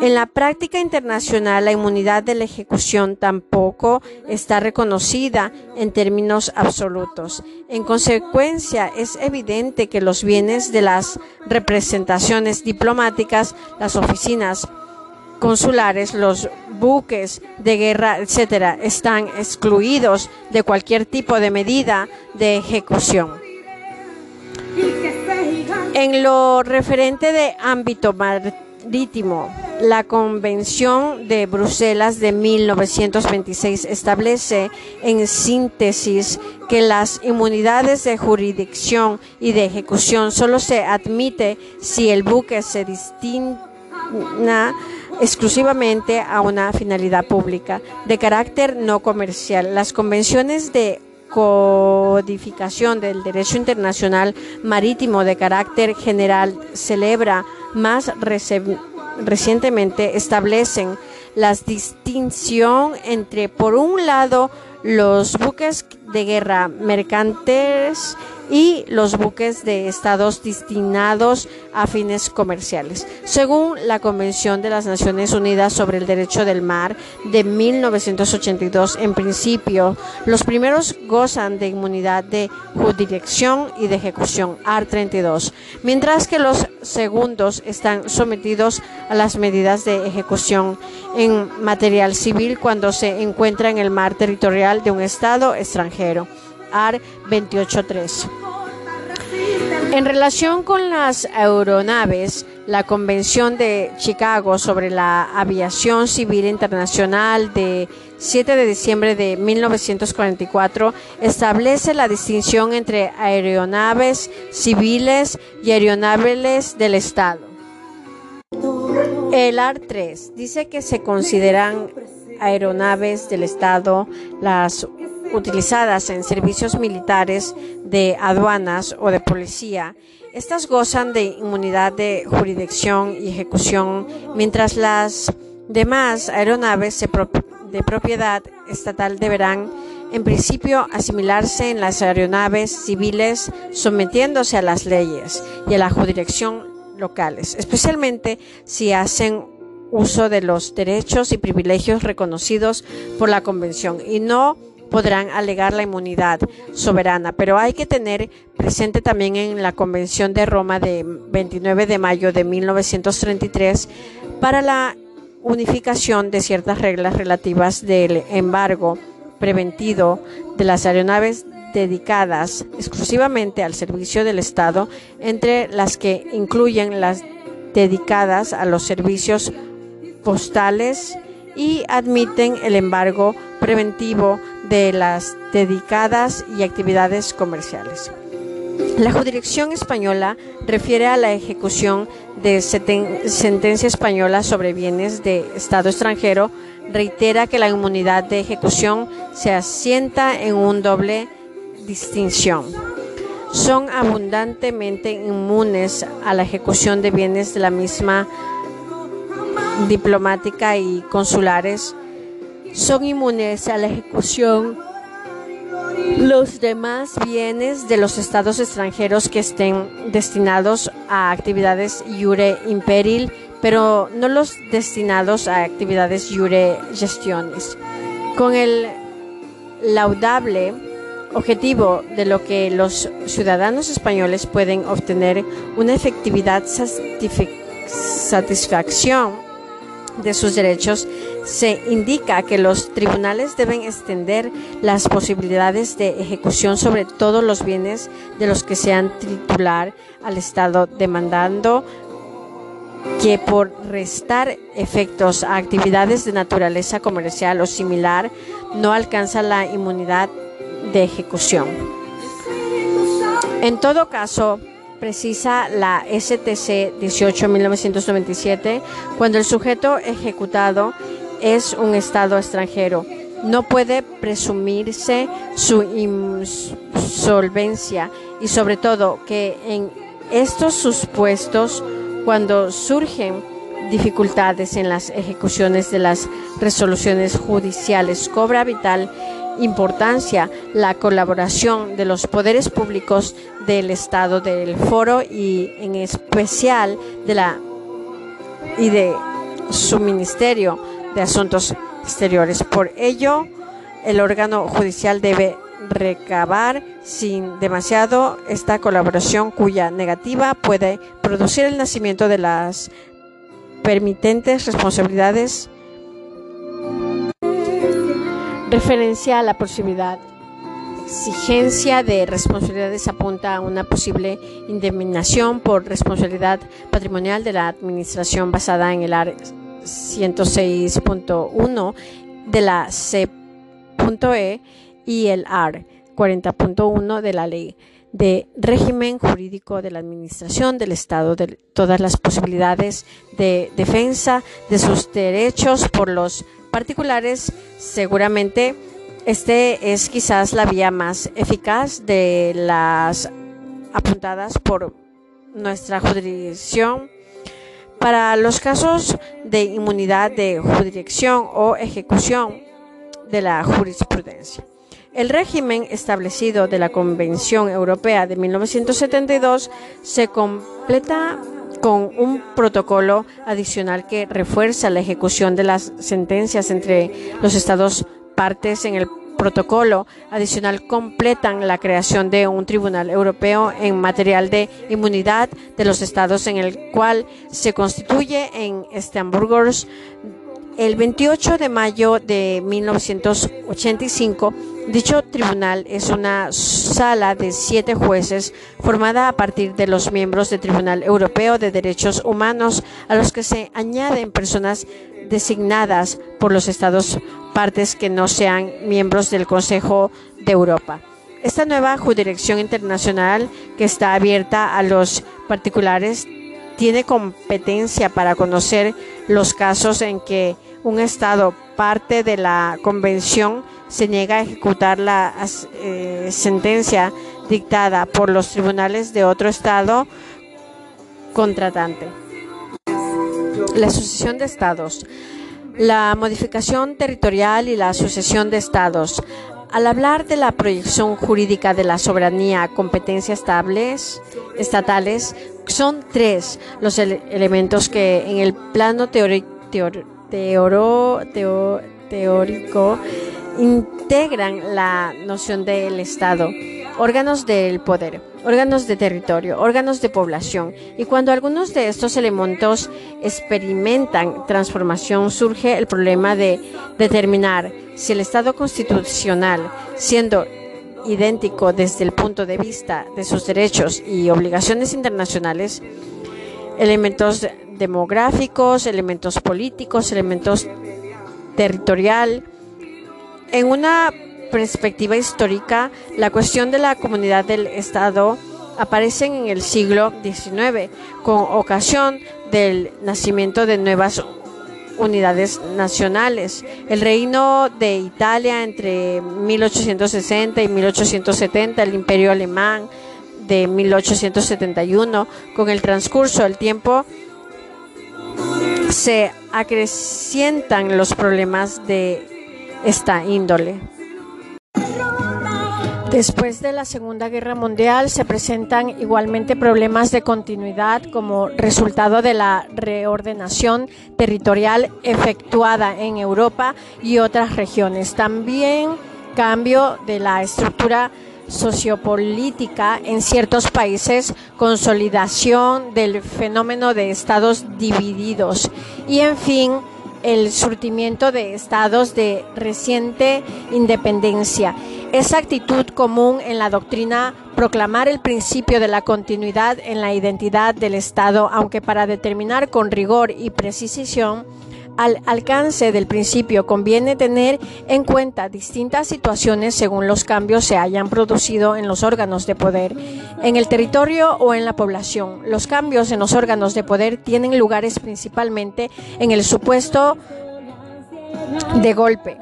En la práctica internacional, la inmunidad de la ejecución tampoco está reconocida en términos absolutos. En consecuencia, es evidente que los bienes de las representaciones diplomáticas, las oficinas consulares, los buques de guerra, etcétera, están excluidos de cualquier tipo de medida de ejecución. En lo referente de ámbito marítimo, la Convención de Bruselas de 1926 establece en síntesis que las inmunidades de jurisdicción y de ejecución solo se admite si el buque se exclusivamente a una finalidad pública de carácter no comercial. Las convenciones de codificación del derecho internacional marítimo de carácter general celebra más recientemente establecen la distinción entre, por un lado, los buques de guerra mercantes y los buques de estados destinados a fines comerciales. Según la Convención de las Naciones Unidas sobre el Derecho del Mar de 1982, en principio, los primeros gozan de inmunidad de jurisdicción y de ejecución, AR 32, mientras que los segundos están sometidos a las medidas de ejecución en material civil cuando se encuentra en el mar territorial de un estado extranjero. AR 283. En relación con las aeronaves, la Convención de Chicago sobre la Aviación Civil Internacional de 7 de diciembre de 1944 establece la distinción entre aeronaves civiles y aeronaves del Estado. El AR 3 dice que se consideran aeronaves del Estado las utilizadas en servicios militares de aduanas o de policía. Estas gozan de inmunidad de jurisdicción y ejecución, mientras las demás aeronaves de propiedad estatal deberán en principio asimilarse en las aeronaves civiles sometiéndose a las leyes y a la jurisdicción locales, especialmente si hacen uso de los derechos y privilegios reconocidos por la Convención y no podrán alegar la inmunidad soberana, pero hay que tener presente también en la Convención de Roma de 29 de mayo de 1933 para la unificación de ciertas reglas relativas del embargo preventido de las aeronaves dedicadas exclusivamente al servicio del Estado, entre las que incluyen las dedicadas a los servicios postales y admiten el embargo preventivo de las dedicadas y actividades comerciales. La jurisdicción española refiere a la ejecución de sentencia española sobre bienes de Estado extranjero, reitera que la inmunidad de ejecución se asienta en un doble distinción. Son abundantemente inmunes a la ejecución de bienes de la misma diplomática y consulares son inmunes a la ejecución los demás bienes de los estados extranjeros que estén destinados a actividades iure imperil, pero no los destinados a actividades iure gestiones. Con el laudable objetivo de lo que los ciudadanos españoles pueden obtener una efectividad satisfacción de sus derechos, se indica que los tribunales deben extender las posibilidades de ejecución sobre todos los bienes de los que sean titular al Estado, demandando que por restar efectos a actividades de naturaleza comercial o similar no alcanza la inmunidad de ejecución. En todo caso, precisa la STC 18-1997 cuando el sujeto ejecutado es un Estado extranjero. No puede presumirse su insolvencia y sobre todo que en estos supuestos, cuando surgen dificultades en las ejecuciones de las resoluciones judiciales, cobra vital importancia la colaboración de los poderes públicos del Estado del Foro y en especial de la y de su Ministerio de Asuntos Exteriores. Por ello, el órgano judicial debe recabar sin demasiado esta colaboración cuya negativa puede producir el nacimiento de las permitentes responsabilidades referencia a la posibilidad exigencia de responsabilidades apunta a una posible indemnización por responsabilidad patrimonial de la administración basada en el AR 106.1 de la C.E y el AR 40.1 de la Ley de régimen jurídico de la Administración del Estado de todas las posibilidades de defensa de sus derechos por los particulares. Seguramente este es quizás la vía más eficaz de las apuntadas por nuestra jurisdicción para los casos de inmunidad de jurisdicción o ejecución de la jurisprudencia. El régimen establecido de la Convención Europea de 1972 se completa con un protocolo adicional que refuerza la ejecución de las sentencias entre los Estados partes en el protocolo. Adicional completan la creación de un tribunal europeo en material de inmunidad de los estados en el cual se constituye en Estamburgo el 28 de mayo de 1985, dicho tribunal es una sala de siete jueces formada a partir de los miembros del Tribunal Europeo de Derechos Humanos, a los que se añaden personas designadas por los Estados partes que no sean miembros del Consejo de Europa. Esta nueva jurisdicción internacional que está abierta a los particulares tiene competencia para conocer los casos en que un Estado parte de la Convención se niega a ejecutar la eh, sentencia dictada por los tribunales de otro Estado contratante. La sucesión de Estados. La modificación territorial y la sucesión de Estados. Al hablar de la proyección jurídica de la soberanía, competencias estables, estatales, son tres los elementos que en el plano teórico integran la noción del Estado, órganos del poder, órganos de territorio, órganos de población. Y cuando algunos de estos elementos experimentan transformación, surge el problema de determinar si el Estado constitucional, siendo idéntico desde el punto de vista de sus derechos y obligaciones internacionales, elementos demográficos, elementos políticos, elementos territorial. En una perspectiva histórica, la cuestión de la comunidad del Estado aparece en el siglo XIX, con ocasión del nacimiento de nuevas unidades nacionales. El reino de Italia entre 1860 y 1870, el imperio alemán de 1871, con el transcurso del tiempo se acrecientan los problemas de esta índole. Después de la Segunda Guerra Mundial se presentan igualmente problemas de continuidad como resultado de la reordenación territorial efectuada en Europa y otras regiones. También cambio de la estructura sociopolítica en ciertos países, consolidación del fenómeno de estados divididos y, en fin, el surtimiento de estados de reciente independencia. Esa actitud común en la doctrina proclamar el principio de la continuidad en la identidad del Estado, aunque para determinar con rigor y precisión al alcance del principio conviene tener en cuenta distintas situaciones según los cambios se hayan producido en los órganos de poder, en el territorio o en la población. Los cambios en los órganos de poder tienen lugares principalmente en el supuesto de golpe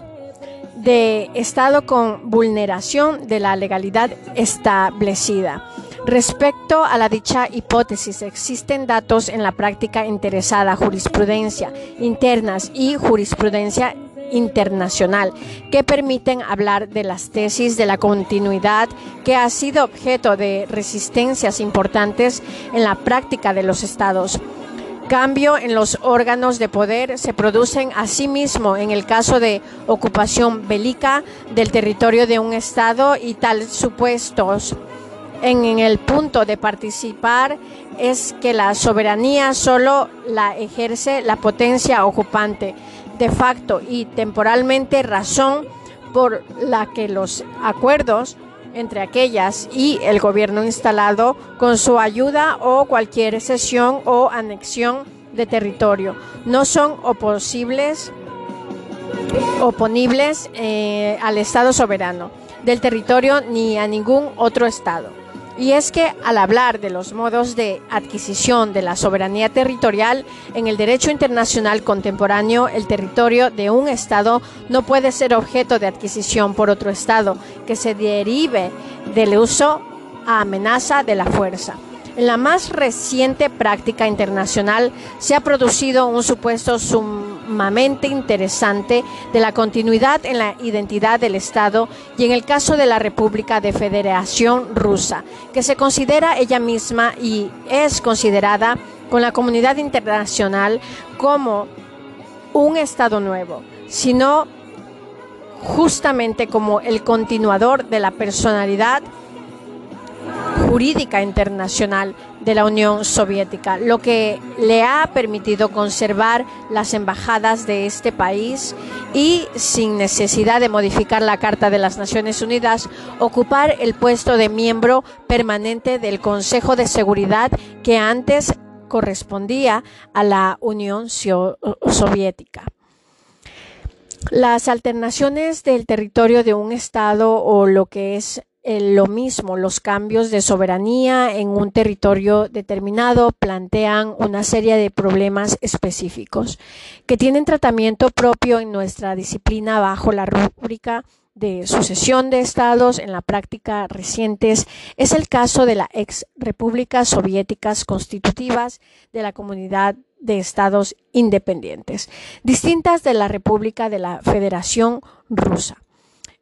de Estado con vulneración de la legalidad establecida. Respecto a la dicha hipótesis, existen datos en la práctica interesada, jurisprudencia internas y jurisprudencia internacional que permiten hablar de las tesis de la continuidad que ha sido objeto de resistencias importantes en la práctica de los estados. Cambio en los órganos de poder se producen asimismo en el caso de ocupación bélica del territorio de un Estado y tal supuestos en, el punto de participar es que la soberanía solo la ejerce la potencia ocupante de facto y temporalmente razón por la que los acuerdos entre aquellas y el gobierno instalado con su ayuda o cualquier cesión o anexión de territorio. No son oposibles, oponibles eh, al Estado soberano del territorio ni a ningún otro Estado. Y es que al hablar de los modos de adquisición de la soberanía territorial en el derecho internacional contemporáneo, el territorio de un Estado no puede ser objeto de adquisición por otro Estado que se derive del uso a amenaza de la fuerza. En la más reciente práctica internacional se ha producido un supuesto sumamente interesante de la continuidad en la identidad del Estado y en el caso de la República de Federación Rusa, que se considera ella misma y es considerada con la comunidad internacional como un Estado nuevo, sino justamente como el continuador de la personalidad jurídica internacional de la Unión Soviética, lo que le ha permitido conservar las embajadas de este país y, sin necesidad de modificar la Carta de las Naciones Unidas, ocupar el puesto de miembro permanente del Consejo de Seguridad que antes correspondía a la Unión Soviética. Las alternaciones del territorio de un Estado o lo que es lo mismo, los cambios de soberanía en un territorio determinado plantean una serie de problemas específicos que tienen tratamiento propio en nuestra disciplina bajo la rúbrica de sucesión de estados en la práctica recientes es el caso de las ex repúblicas soviéticas constitutivas de la comunidad de estados independientes, distintas de la República de la Federación Rusa.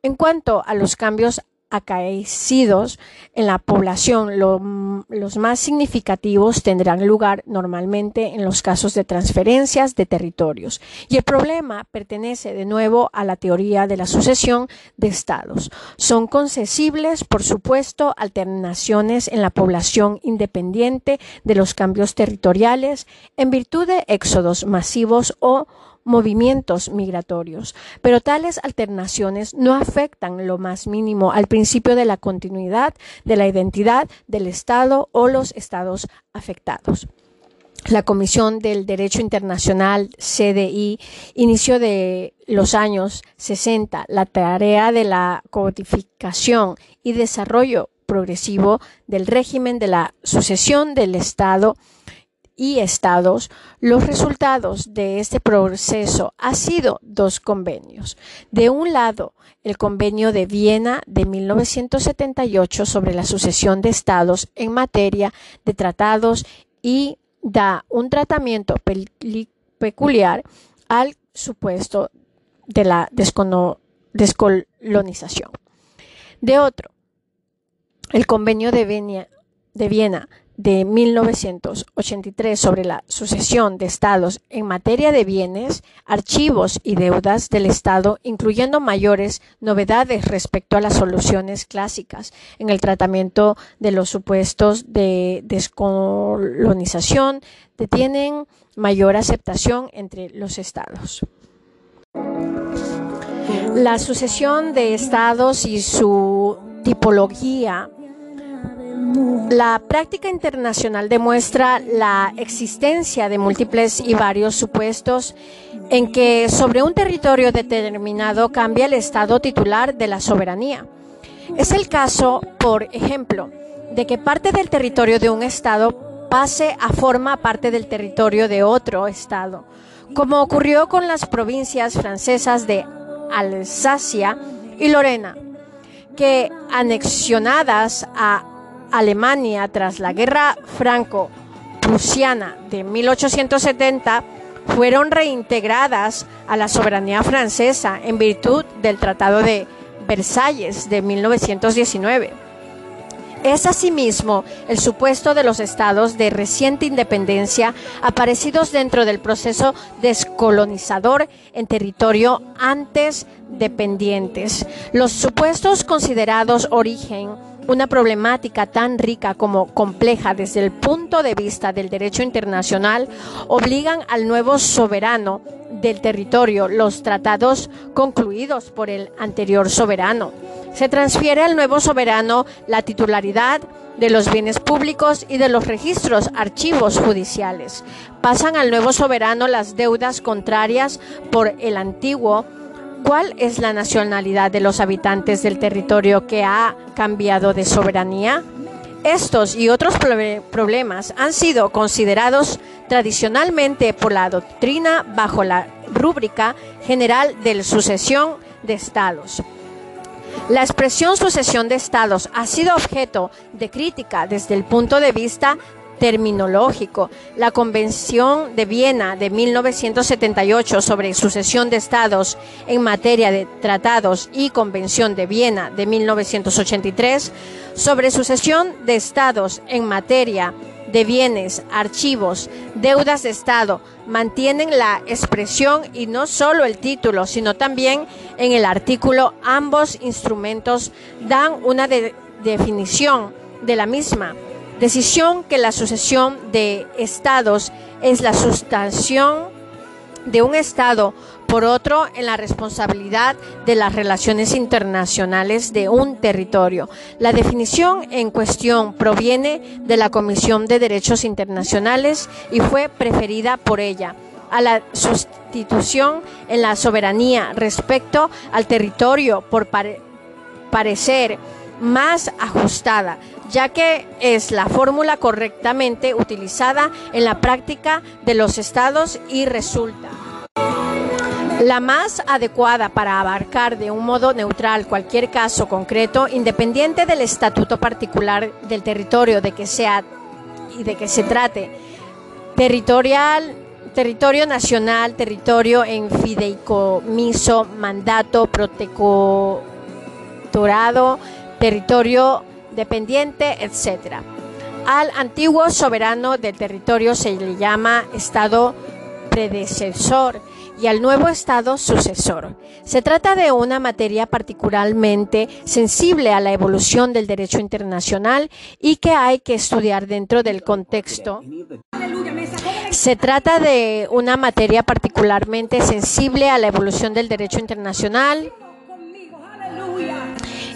En cuanto a los cambios acaecidos en la población, los más significativos tendrán lugar normalmente en los casos de transferencias de territorios. Y el problema pertenece de nuevo a la teoría de la sucesión de estados. Son concesibles, por supuesto, alternaciones en la población independiente de los cambios territoriales en virtud de éxodos masivos o movimientos migratorios, pero tales alternaciones no afectan lo más mínimo al principio de la continuidad de la identidad del Estado o los estados afectados. La Comisión del Derecho Internacional, CDI, inició de los años 60 la tarea de la codificación y desarrollo progresivo del régimen de la sucesión del Estado y estados, los resultados de este proceso han sido dos convenios. De un lado, el convenio de Viena de 1978 sobre la sucesión de estados en materia de tratados y da un tratamiento peculiar al supuesto de la descolonización. De otro, el convenio de Viena, de Viena de 1983 sobre la sucesión de estados en materia de bienes, archivos y deudas del Estado, incluyendo mayores novedades respecto a las soluciones clásicas en el tratamiento de los supuestos de descolonización, tienen mayor aceptación entre los estados. La sucesión de estados y su tipología la práctica internacional demuestra la existencia de múltiples y varios supuestos en que sobre un territorio determinado cambia el estado titular de la soberanía. Es el caso, por ejemplo, de que parte del territorio de un estado pase a forma parte del territorio de otro estado, como ocurrió con las provincias francesas de Alsacia y Lorena, que anexionadas a Alemania tras la guerra franco-prusiana de 1870 fueron reintegradas a la soberanía francesa en virtud del Tratado de Versalles de 1919. Es asimismo el supuesto de los estados de reciente independencia aparecidos dentro del proceso descolonizador en territorio antes dependientes. Los supuestos considerados origen una problemática tan rica como compleja desde el punto de vista del derecho internacional obligan al nuevo soberano del territorio los tratados concluidos por el anterior soberano. Se transfiere al nuevo soberano la titularidad de los bienes públicos y de los registros archivos judiciales. Pasan al nuevo soberano las deudas contrarias por el antiguo ¿Cuál es la nacionalidad de los habitantes del territorio que ha cambiado de soberanía? Estos y otros problemas han sido considerados tradicionalmente por la doctrina bajo la rúbrica general de sucesión de estados. La expresión sucesión de estados ha sido objeto de crítica desde el punto de vista terminológico. La Convención de Viena de 1978 sobre sucesión de estados en materia de tratados y Convención de Viena de 1983 sobre sucesión de estados en materia de bienes, archivos, deudas de Estado, mantienen la expresión y no solo el título, sino también en el artículo ambos instrumentos dan una definición de la misma Decisión que la sucesión de estados es la sustanción de un estado por otro en la responsabilidad de las relaciones internacionales de un territorio. La definición en cuestión proviene de la Comisión de Derechos Internacionales y fue preferida por ella a la sustitución en la soberanía respecto al territorio por parecer más ajustada, ya que es la fórmula correctamente utilizada en la práctica de los estados y resulta la más adecuada para abarcar de un modo neutral cualquier caso concreto, independiente del estatuto particular del territorio de que sea y de que se trate, territorial, territorio nacional, territorio en fideicomiso, mandato, protectorado, territorio dependiente, etc. Al antiguo soberano del territorio se le llama Estado predecesor y al nuevo Estado sucesor. Se trata de una materia particularmente sensible a la evolución del derecho internacional y que hay que estudiar dentro del contexto. Se trata de una materia particularmente sensible a la evolución del derecho internacional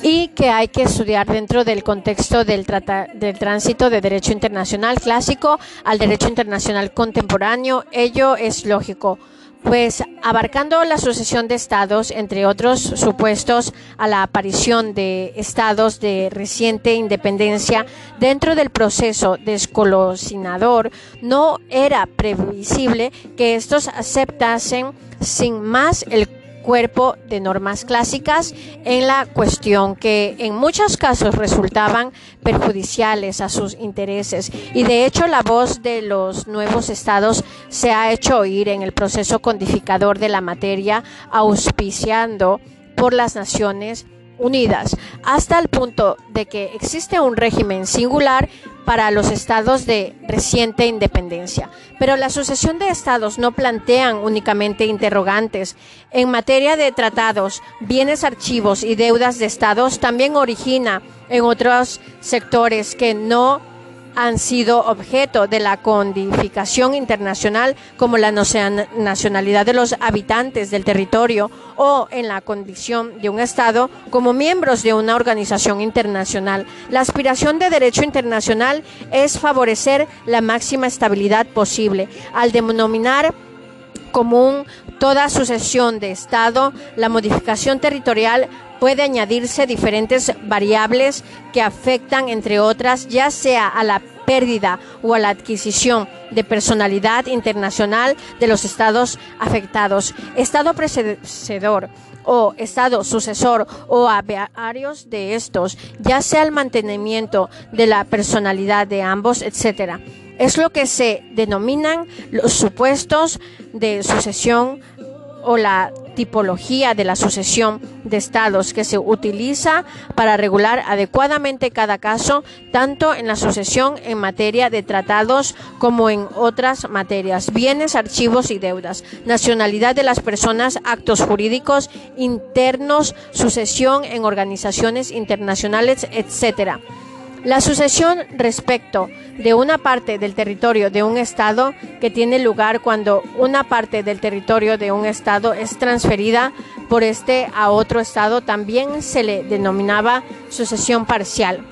y que hay que estudiar dentro del contexto del, del tránsito de derecho internacional clásico al derecho internacional contemporáneo. Ello es lógico pues abarcando la sucesión de estados, entre otros supuestos a la aparición de estados de reciente independencia dentro del proceso descolosinador, no era previsible que estos aceptasen sin más el cuerpo de normas clásicas en la cuestión que en muchos casos resultaban perjudiciales a sus intereses. Y de hecho la voz de los nuevos estados se ha hecho oír en el proceso codificador de la materia auspiciando por las Naciones Unidas, hasta el punto de que existe un régimen singular para los estados de reciente independencia. Pero la sucesión de estados no plantean únicamente interrogantes. En materia de tratados, bienes, archivos y deudas de estados también origina en otros sectores que no han sido objeto de la codificación internacional como la nacionalidad de los habitantes del territorio o en la condición de un Estado como miembros de una organización internacional. La aspiración de derecho internacional es favorecer la máxima estabilidad posible al denominar común toda sucesión de Estado, la modificación territorial puede añadirse diferentes variables que afectan, entre otras, ya sea a la pérdida o a la adquisición de personalidad internacional de los estados afectados, estado precededor o estado sucesor o a de estos, ya sea el mantenimiento de la personalidad de ambos, etc. Es lo que se denominan los supuestos de sucesión o la tipología de la sucesión de estados que se utiliza para regular adecuadamente cada caso, tanto en la sucesión en materia de tratados como en otras materias, bienes, archivos y deudas, nacionalidad de las personas, actos jurídicos internos, sucesión en organizaciones internacionales, etc. La sucesión respecto de una parte del territorio de un Estado que tiene lugar cuando una parte del territorio de un Estado es transferida por este a otro Estado también se le denominaba sucesión parcial.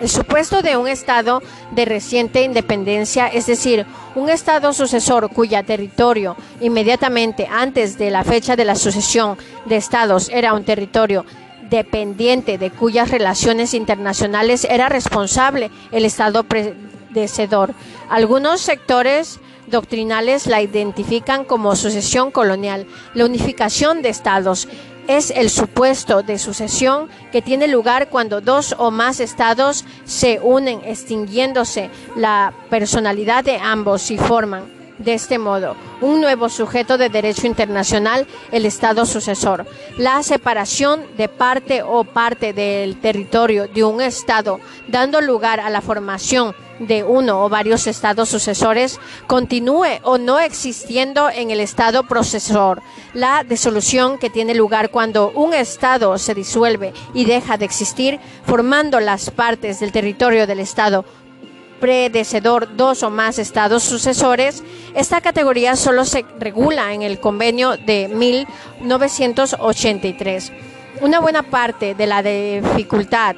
El supuesto de un Estado de reciente independencia, es decir, un Estado sucesor cuya territorio inmediatamente antes de la fecha de la sucesión de Estados era un territorio dependiente de cuyas relaciones internacionales era responsable el Estado predecedor. Algunos sectores doctrinales la identifican como sucesión colonial. La unificación de estados es el supuesto de sucesión que tiene lugar cuando dos o más estados se unen extinguiéndose la personalidad de ambos y forman de este modo un nuevo sujeto de derecho internacional, el Estado sucesor. La separación de parte o parte del territorio de un Estado, dando lugar a la formación de uno o varios estados sucesores continúe o no existiendo en el estado procesor. La disolución que tiene lugar cuando un estado se disuelve y deja de existir, formando las partes del territorio del estado predecedor dos o más estados sucesores, esta categoría solo se regula en el convenio de 1983. Una buena parte de la dificultad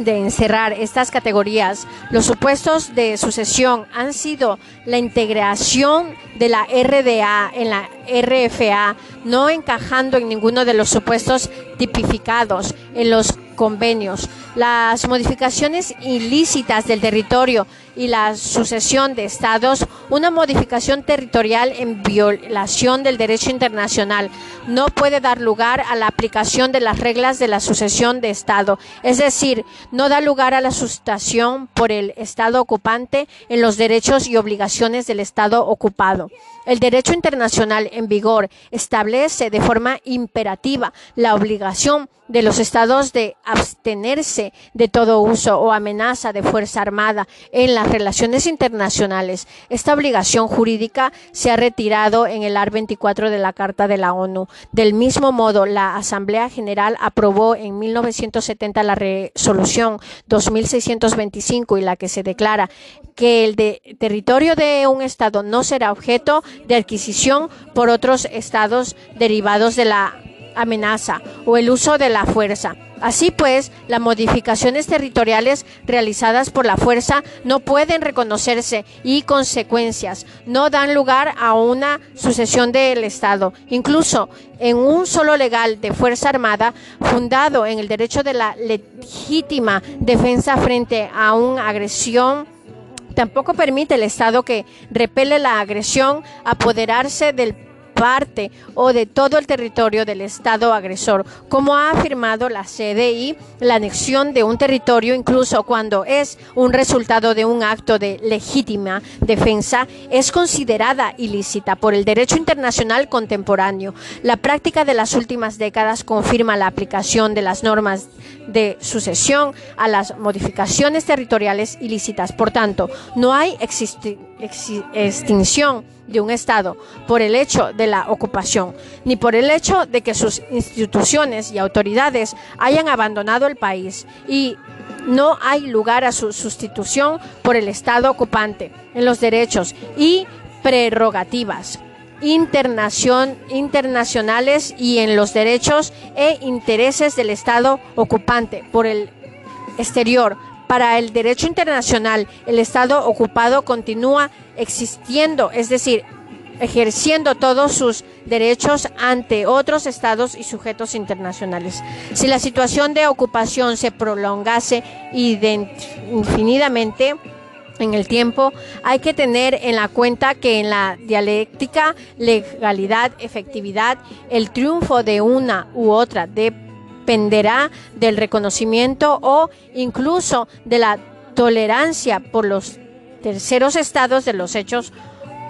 de encerrar estas categorías, los supuestos de sucesión han sido la integración de la RDA en la RFA, no encajando en ninguno de los supuestos tipificados en los convenios, las modificaciones ilícitas del territorio y la sucesión de estados, una modificación territorial en violación del derecho internacional no puede dar lugar a la aplicación de las reglas de la sucesión de estado, es decir, no da lugar a la sustación por el estado ocupante en los derechos y obligaciones del estado ocupado. El derecho internacional en vigor establece de forma imperativa la obligación de los estados de abstenerse de todo uso o amenaza de fuerza armada en las relaciones internacionales. Esta obligación jurídica se ha retirado en el AR 24 de la Carta de la ONU. Del mismo modo, la Asamblea General aprobó en 1970 la resolución 2625 y la que se declara que el territorio de un Estado no será objeto de adquisición por otros Estados derivados de la amenaza o el uso de la fuerza. Así pues, las modificaciones territoriales realizadas por la fuerza no pueden reconocerse y consecuencias no dan lugar a una sucesión del Estado. Incluso en un solo legal de Fuerza Armada fundado en el derecho de la legítima defensa frente a una agresión tampoco permite el Estado que repele la agresión apoderarse del parte o de todo el territorio del Estado agresor, como ha afirmado la CDI, la anexión de un territorio, incluso cuando es un resultado de un acto de legítima defensa, es considerada ilícita por el derecho internacional contemporáneo. La práctica de las últimas décadas confirma la aplicación de las normas de sucesión a las modificaciones territoriales ilícitas. Por tanto, no hay extinción de un Estado por el hecho de la ocupación, ni por el hecho de que sus instituciones y autoridades hayan abandonado el país y no hay lugar a su sustitución por el Estado ocupante en los derechos y prerrogativas internacionales y en los derechos e intereses del Estado ocupante por el exterior. Para el derecho internacional, el Estado ocupado continúa existiendo, es decir, ejerciendo todos sus derechos ante otros estados y sujetos internacionales. Si la situación de ocupación se prolongase infinitamente, en el tiempo, hay que tener en la cuenta que en la dialéctica, legalidad, efectividad, el triunfo de una u otra dependerá del reconocimiento o incluso de la tolerancia por los terceros estados de los hechos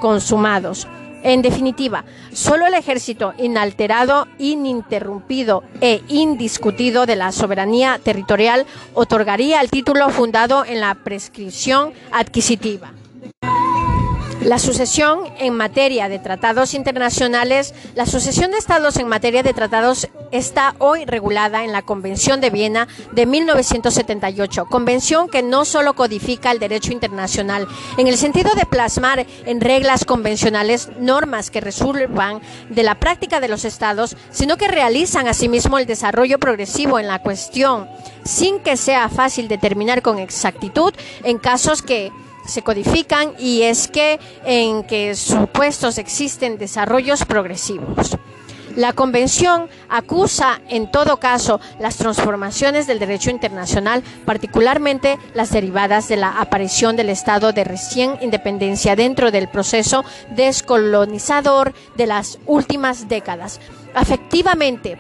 consumados. En definitiva, solo el ejército inalterado, ininterrumpido e indiscutido de la soberanía territorial otorgaría el título fundado en la prescripción adquisitiva. La sucesión en materia de tratados internacionales, la sucesión de estados en materia de tratados está hoy regulada en la Convención de Viena de 1978, convención que no solo codifica el derecho internacional en el sentido de plasmar en reglas convencionales normas que resuelvan de la práctica de los estados, sino que realizan asimismo el desarrollo progresivo en la cuestión, sin que sea fácil determinar con exactitud en casos que se codifican y es que en que supuestos existen desarrollos progresivos. La Convención acusa en todo caso las transformaciones del derecho internacional, particularmente las derivadas de la aparición del Estado de recién independencia dentro del proceso descolonizador de las últimas décadas. Efectivamente,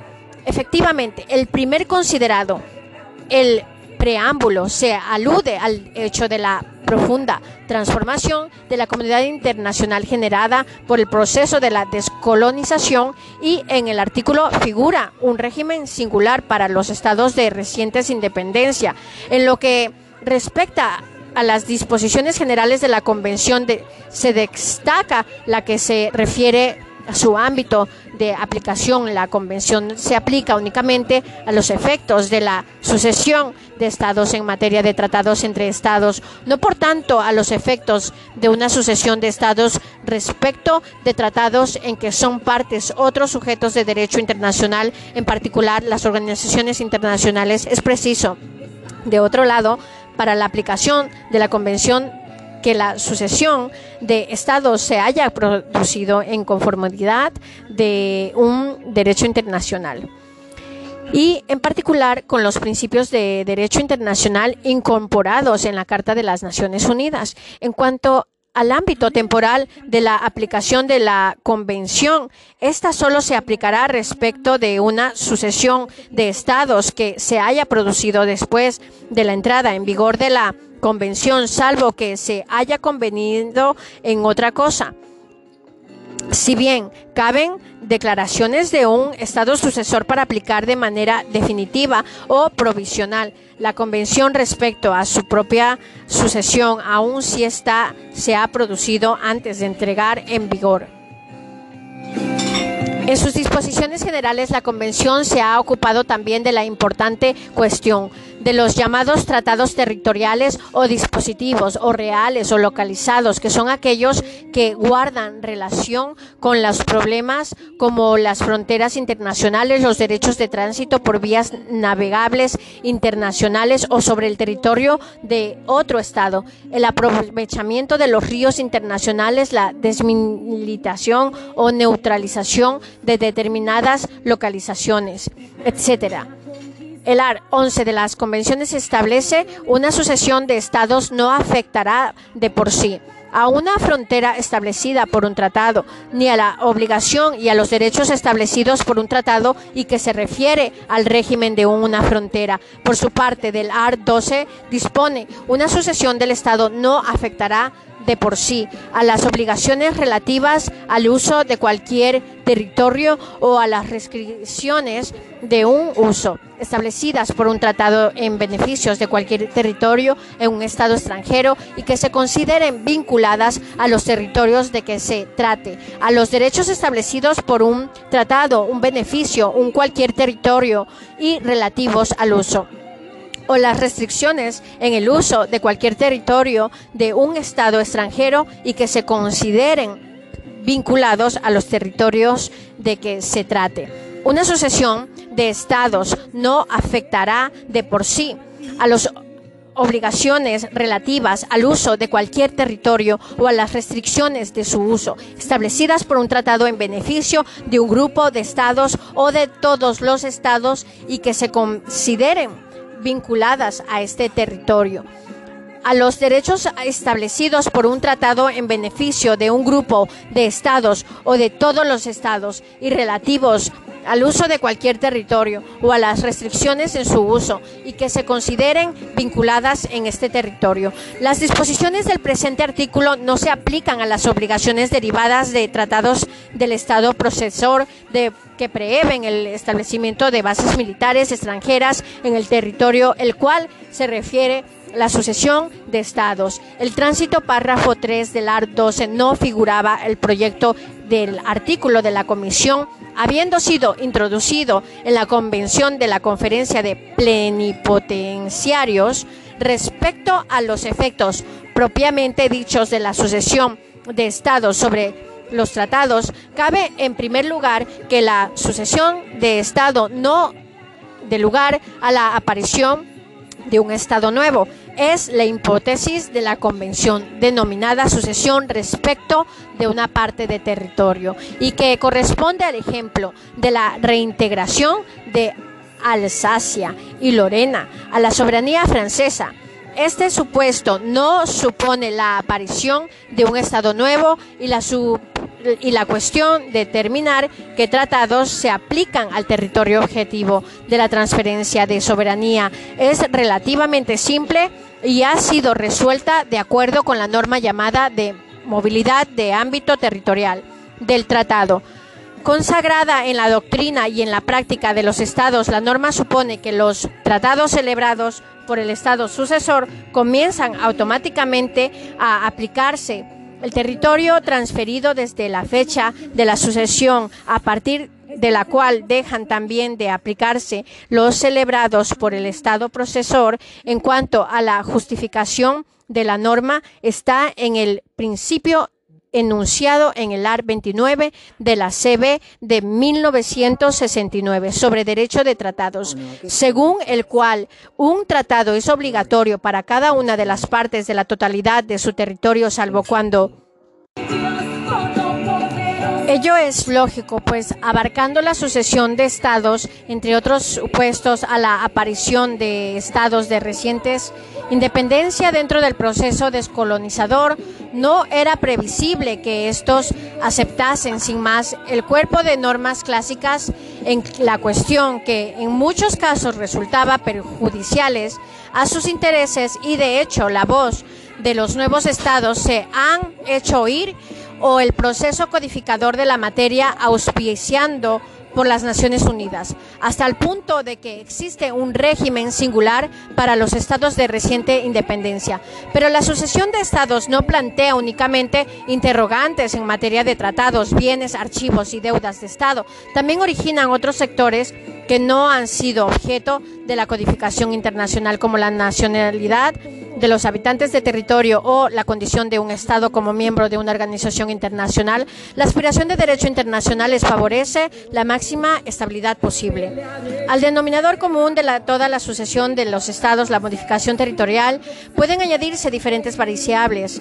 efectivamente, el primer considerado, el preámbulo, se alude al hecho de la profunda transformación de la comunidad internacional generada por el proceso de la descolonización y en el artículo figura un régimen singular para los estados de recientes independencia. En lo que respecta a las disposiciones generales de la Convención de, se destaca la que se refiere su ámbito de aplicación. La convención se aplica únicamente a los efectos de la sucesión de estados en materia de tratados entre estados, no por tanto a los efectos de una sucesión de estados respecto de tratados en que son partes otros sujetos de derecho internacional, en particular las organizaciones internacionales. Es preciso, de otro lado, para la aplicación de la Convención que la sucesión de estados se haya producido en conformidad de un derecho internacional y en particular con los principios de derecho internacional incorporados en la Carta de las Naciones Unidas. En cuanto al ámbito temporal de la aplicación de la convención, esta solo se aplicará respecto de una sucesión de estados que se haya producido después de la entrada en vigor de la convención, salvo que se haya convenido en otra cosa. Si bien caben declaraciones de un Estado sucesor para aplicar de manera definitiva o provisional la convención respecto a su propia sucesión, aun si ésta se ha producido antes de entregar en vigor. En sus disposiciones generales, la Convención se ha ocupado también de la importante cuestión de los llamados tratados territoriales o dispositivos o reales o localizados, que son aquellos que guardan relación con los problemas como las fronteras internacionales, los derechos de tránsito por vías navegables internacionales o sobre el territorio de otro Estado, el aprovechamiento de los ríos internacionales, la desmilitación o neutralización de determinadas localizaciones, etcétera. El AR 11 de las convenciones establece una sucesión de estados no afectará de por sí a una frontera establecida por un tratado, ni a la obligación y a los derechos establecidos por un tratado y que se refiere al régimen de una frontera. Por su parte, del AR 12 dispone una sucesión del Estado no afectará de por sí a las obligaciones relativas al uso de cualquier territorio o a las restricciones de un uso establecidas por un tratado en beneficios de cualquier territorio en un Estado extranjero y que se consideren vinculadas a los territorios de que se trate, a los derechos establecidos por un tratado, un beneficio, un cualquier territorio y relativos al uso o las restricciones en el uso de cualquier territorio de un Estado extranjero y que se consideren vinculados a los territorios de que se trate. Una sucesión de estados no afectará de por sí a las obligaciones relativas al uso de cualquier territorio o a las restricciones de su uso, establecidas por un tratado en beneficio de un grupo de estados o de todos los estados y que se consideren vinculadas a este territorio. A los derechos establecidos por un tratado en beneficio de un grupo de estados o de todos los estados y relativos al uso de cualquier territorio o a las restricciones en su uso y que se consideren vinculadas en este territorio. Las disposiciones del presente artículo no se aplican a las obligaciones derivadas de tratados del Estado procesor de, que preheben el establecimiento de bases militares extranjeras en el territorio, el cual se refiere la sucesión de estados. El tránsito párrafo 3 del ART 12 no figuraba el proyecto del artículo de la Comisión, habiendo sido introducido en la Convención de la Conferencia de Plenipotenciarios respecto a los efectos propiamente dichos de la sucesión de estados sobre los tratados, cabe en primer lugar que la sucesión de estado no de lugar a la aparición de un Estado nuevo. Es la hipótesis de la Convención denominada sucesión respecto de una parte de territorio y que corresponde al ejemplo de la reintegración de Alsacia y Lorena a la soberanía francesa. Este supuesto no supone la aparición de un Estado nuevo y la, y la cuestión de determinar qué tratados se aplican al territorio objetivo de la transferencia de soberanía es relativamente simple y ha sido resuelta de acuerdo con la norma llamada de movilidad de ámbito territorial del tratado. Consagrada en la doctrina y en la práctica de los estados, la norma supone que los tratados celebrados por el estado sucesor comienzan automáticamente a aplicarse el territorio transferido desde la fecha de la sucesión, a partir de la cual dejan también de aplicarse los celebrados por el Estado procesor en cuanto a la justificación de la norma, está en el principio enunciado en el AR 29 de la CB de 1969 sobre derecho de tratados, según el cual un tratado es obligatorio para cada una de las partes de la totalidad de su territorio, salvo cuando Ello es lógico, pues abarcando la sucesión de estados, entre otros supuestos a la aparición de estados de recientes independencia dentro del proceso descolonizador, no era previsible que estos aceptasen sin más el cuerpo de normas clásicas en la cuestión que en muchos casos resultaba perjudiciales a sus intereses y de hecho la voz de los nuevos estados se han hecho oír o el proceso codificador de la materia auspiciando por las Naciones Unidas, hasta el punto de que existe un régimen singular para los estados de reciente independencia. Pero la sucesión de estados no plantea únicamente interrogantes en materia de tratados, bienes, archivos y deudas de Estado. También originan otros sectores que no han sido objeto de la codificación internacional como la nacionalidad de los habitantes de territorio o la condición de un Estado como miembro de una organización internacional, la aspiración de derecho internacional les favorece la máxima estabilidad posible. Al denominador común de toda la sucesión de los Estados, la modificación territorial, pueden añadirse diferentes variables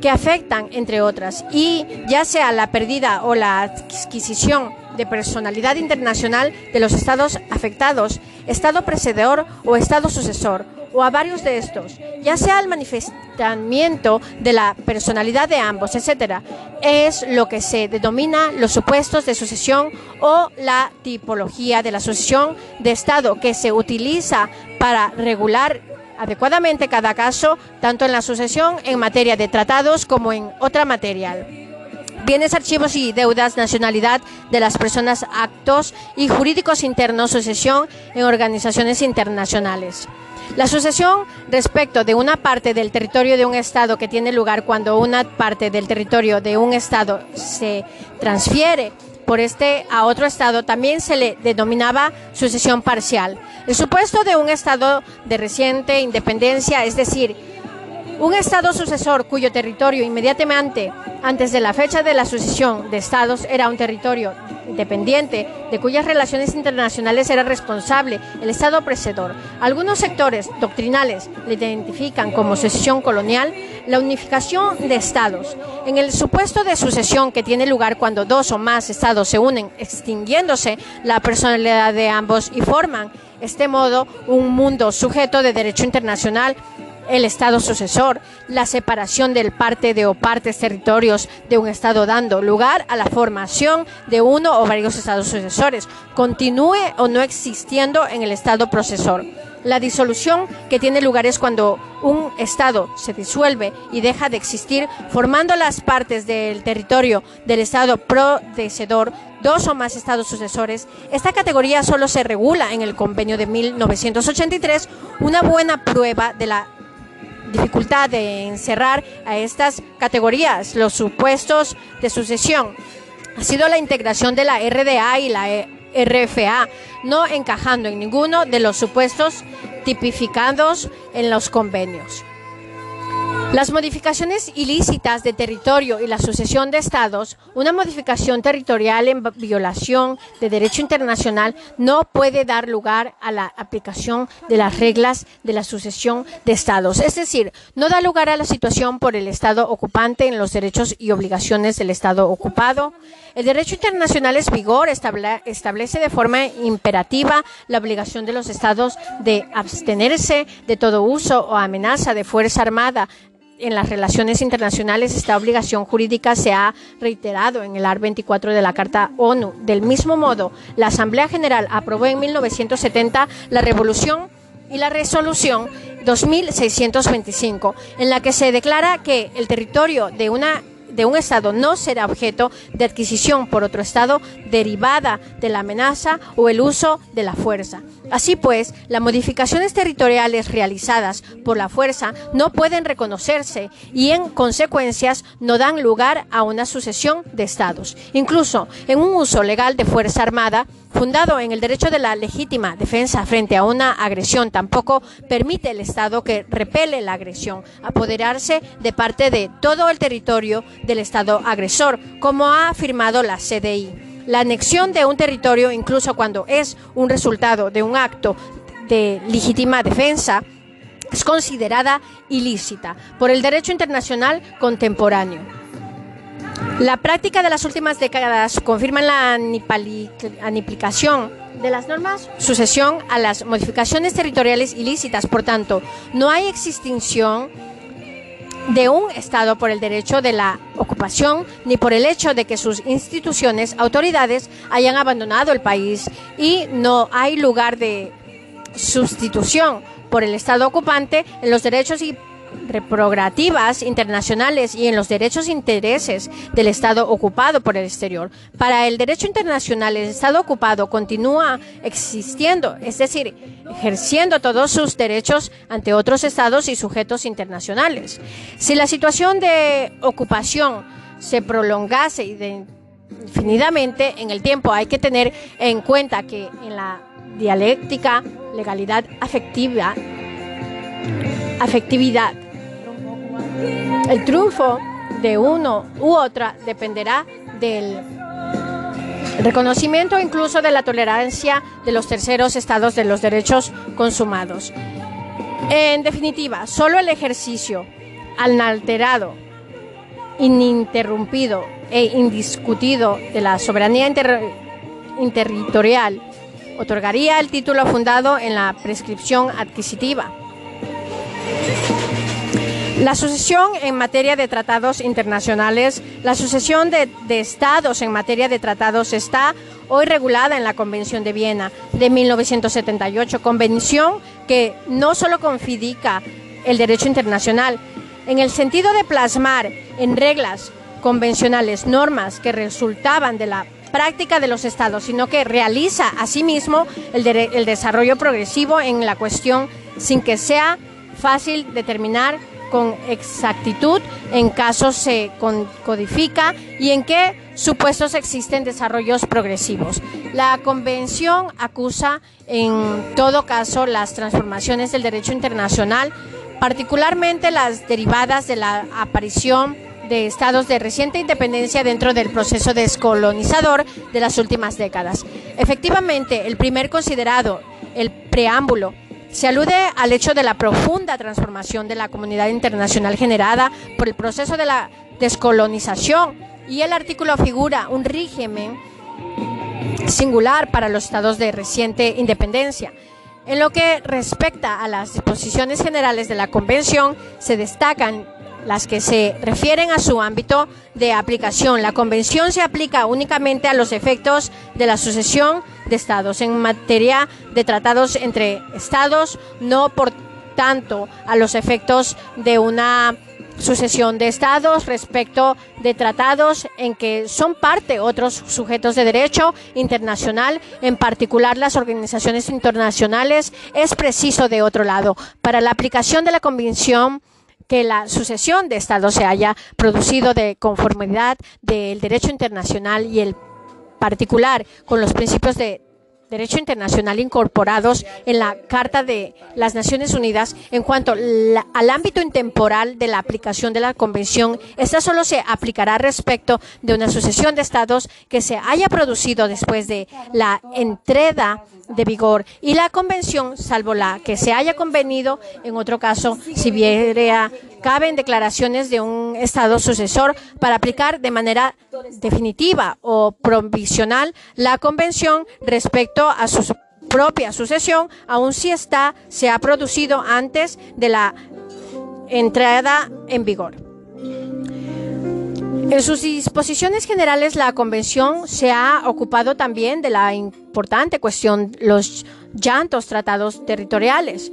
que afectan, entre otras, y ya sea la pérdida o la adquisición de personalidad internacional de los estados afectados, estado precededor o estado sucesor, o a varios de estos, ya sea el manifestamiento de la personalidad de ambos, etcétera, es lo que se denomina los supuestos de sucesión o la tipología de la sucesión de Estado que se utiliza para regular adecuadamente cada caso, tanto en la sucesión en materia de tratados como en otra material bienes, archivos y deudas, nacionalidad de las personas, actos y jurídicos internos, sucesión en organizaciones internacionales. La sucesión respecto de una parte del territorio de un Estado que tiene lugar cuando una parte del territorio de un Estado se transfiere por este a otro Estado también se le denominaba sucesión parcial. El supuesto de un Estado de reciente independencia, es decir, un Estado sucesor cuyo territorio inmediatamente antes de la fecha de la sucesión de Estados era un territorio independiente de cuyas relaciones internacionales era responsable el Estado precedor. Algunos sectores doctrinales le identifican como sucesión colonial la unificación de Estados. En el supuesto de sucesión que tiene lugar cuando dos o más Estados se unen, extinguiéndose la personalidad de ambos y forman, este modo, un mundo sujeto de derecho internacional el Estado sucesor, la separación del parte de o partes territorios de un Estado dando lugar a la formación de uno o varios Estados sucesores, continúe o no existiendo en el Estado procesor. La disolución que tiene lugar es cuando un Estado se disuelve y deja de existir, formando las partes del territorio del Estado predecedor dos o más Estados sucesores. Esta categoría solo se regula en el convenio de 1983, una buena prueba de la dificultad de encerrar a estas categorías los supuestos de sucesión ha sido la integración de la RDA y la RFA, no encajando en ninguno de los supuestos tipificados en los convenios. Las modificaciones ilícitas de territorio y la sucesión de estados, una modificación territorial en violación de derecho internacional no puede dar lugar a la aplicación de las reglas de la sucesión de estados. Es decir, no da lugar a la situación por el estado ocupante en los derechos y obligaciones del estado ocupado. El derecho internacional es vigor, establece de forma imperativa la obligación de los estados de abstenerse de todo uso o amenaza de fuerza armada en las relaciones internacionales esta obligación jurídica se ha reiterado en el AR 24 de la Carta ONU. Del mismo modo, la Asamblea General aprobó en 1970 la Revolución y la Resolución 2625, en la que se declara que el territorio de una de un Estado no será objeto de adquisición por otro Estado derivada de la amenaza o el uso de la fuerza. Así pues, las modificaciones territoriales realizadas por la fuerza no pueden reconocerse y en consecuencias no dan lugar a una sucesión de estados. Incluso en un uso legal de fuerza armada, fundado en el derecho de la legítima defensa frente a una agresión, tampoco permite el Estado que repele la agresión apoderarse de parte de todo el territorio del Estado agresor, como ha afirmado la CDI. La anexión de un territorio, incluso cuando es un resultado de un acto de legítima defensa, es considerada ilícita por el derecho internacional contemporáneo. La práctica de las últimas décadas confirma la aniplicación de las normas sucesión a las modificaciones territoriales ilícitas. Por tanto, no hay extinción de un Estado por el derecho de la ocupación ni por el hecho de que sus instituciones, autoridades hayan abandonado el país y no hay lugar de sustitución por el Estado ocupante en los derechos y reprogrativas internacionales y en los derechos e intereses del Estado ocupado por el exterior. Para el derecho internacional, el Estado ocupado continúa existiendo, es decir, ejerciendo todos sus derechos ante otros Estados y sujetos internacionales. Si la situación de ocupación se prolongase indefinidamente en el tiempo, hay que tener en cuenta que en la dialéctica, legalidad afectiva, afectividad. El triunfo de uno u otra dependerá del reconocimiento incluso de la tolerancia de los terceros estados de los derechos consumados. En definitiva, solo el ejercicio inalterado, ininterrumpido e indiscutido de la soberanía interterritorial otorgaría el título fundado en la prescripción adquisitiva la sucesión en materia de tratados internacionales, la sucesión de, estados en materia de tratados está hoy regulada en la Convención de Viena de 1978, convención que no solo confidica el derecho internacional, en el sentido de plasmar en reglas convencionales normas que resultaban de la práctica de los estados, sino que realiza asimismo el, el desarrollo progresivo en la cuestión sin que sea fácil determinar con exactitud en caso se codifica y en qué supuestos existen desarrollos progresivos. La Convención acusa en todo caso las transformaciones del derecho internacional, particularmente las derivadas de la aparición de estados de reciente independencia dentro del proceso descolonizador de las últimas décadas. Efectivamente, el primer considerado, el preámbulo, se alude al hecho de la profunda transformación de la comunidad internacional generada por el proceso de la descolonización y el artículo figura un régimen singular para los estados de reciente independencia. En lo que respecta a las disposiciones generales de la Convención, se destacan las que se refieren a su ámbito de aplicación. La Convención se aplica únicamente a los efectos de la sucesión de Estados en materia de tratados entre Estados, no por tanto a los efectos de una sucesión de estados respecto de tratados en que son parte otros sujetos de derecho internacional, en particular las organizaciones internacionales, es preciso de otro lado. Para la aplicación de la Convención que la sucesión de estados se haya producido de conformidad del derecho internacional y el particular con los principios de derecho internacional incorporados en la Carta de las Naciones Unidas en cuanto al ámbito intemporal de la aplicación de la Convención. Esta solo se aplicará respecto de una sucesión de estados que se haya producido después de la entrega de vigor y la convención, salvo la que se haya convenido, en otro caso, si viera, caben declaraciones de un Estado sucesor para aplicar de manera definitiva o provisional la convención respecto a su propia sucesión, aun si esta se ha producido antes de la entrada en vigor. En sus disposiciones generales, la Convención se ha ocupado también de la importante cuestión los llantos tratados territoriales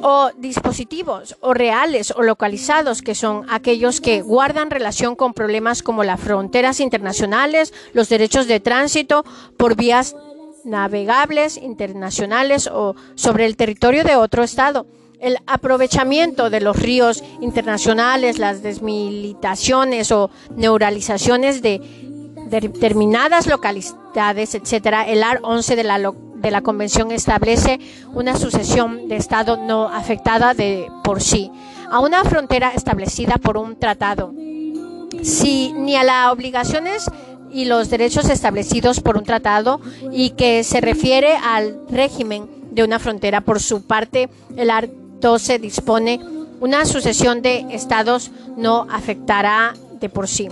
o dispositivos o reales o localizados que son aquellos que guardan relación con problemas como las fronteras internacionales, los derechos de tránsito por vías navegables internacionales o sobre el territorio de otro estado el aprovechamiento de los ríos internacionales, las desmilitaciones o neuralizaciones de, determinadas localidades, etc. El AR 11 de la, de la Convención establece una sucesión de Estado no afectada de por sí a una frontera establecida por un tratado. Si ni a las obligaciones y los derechos establecidos por un tratado y que se refiere al régimen de una frontera. Por su parte, el art 12 dispone una sucesión de estados no afectará de por sí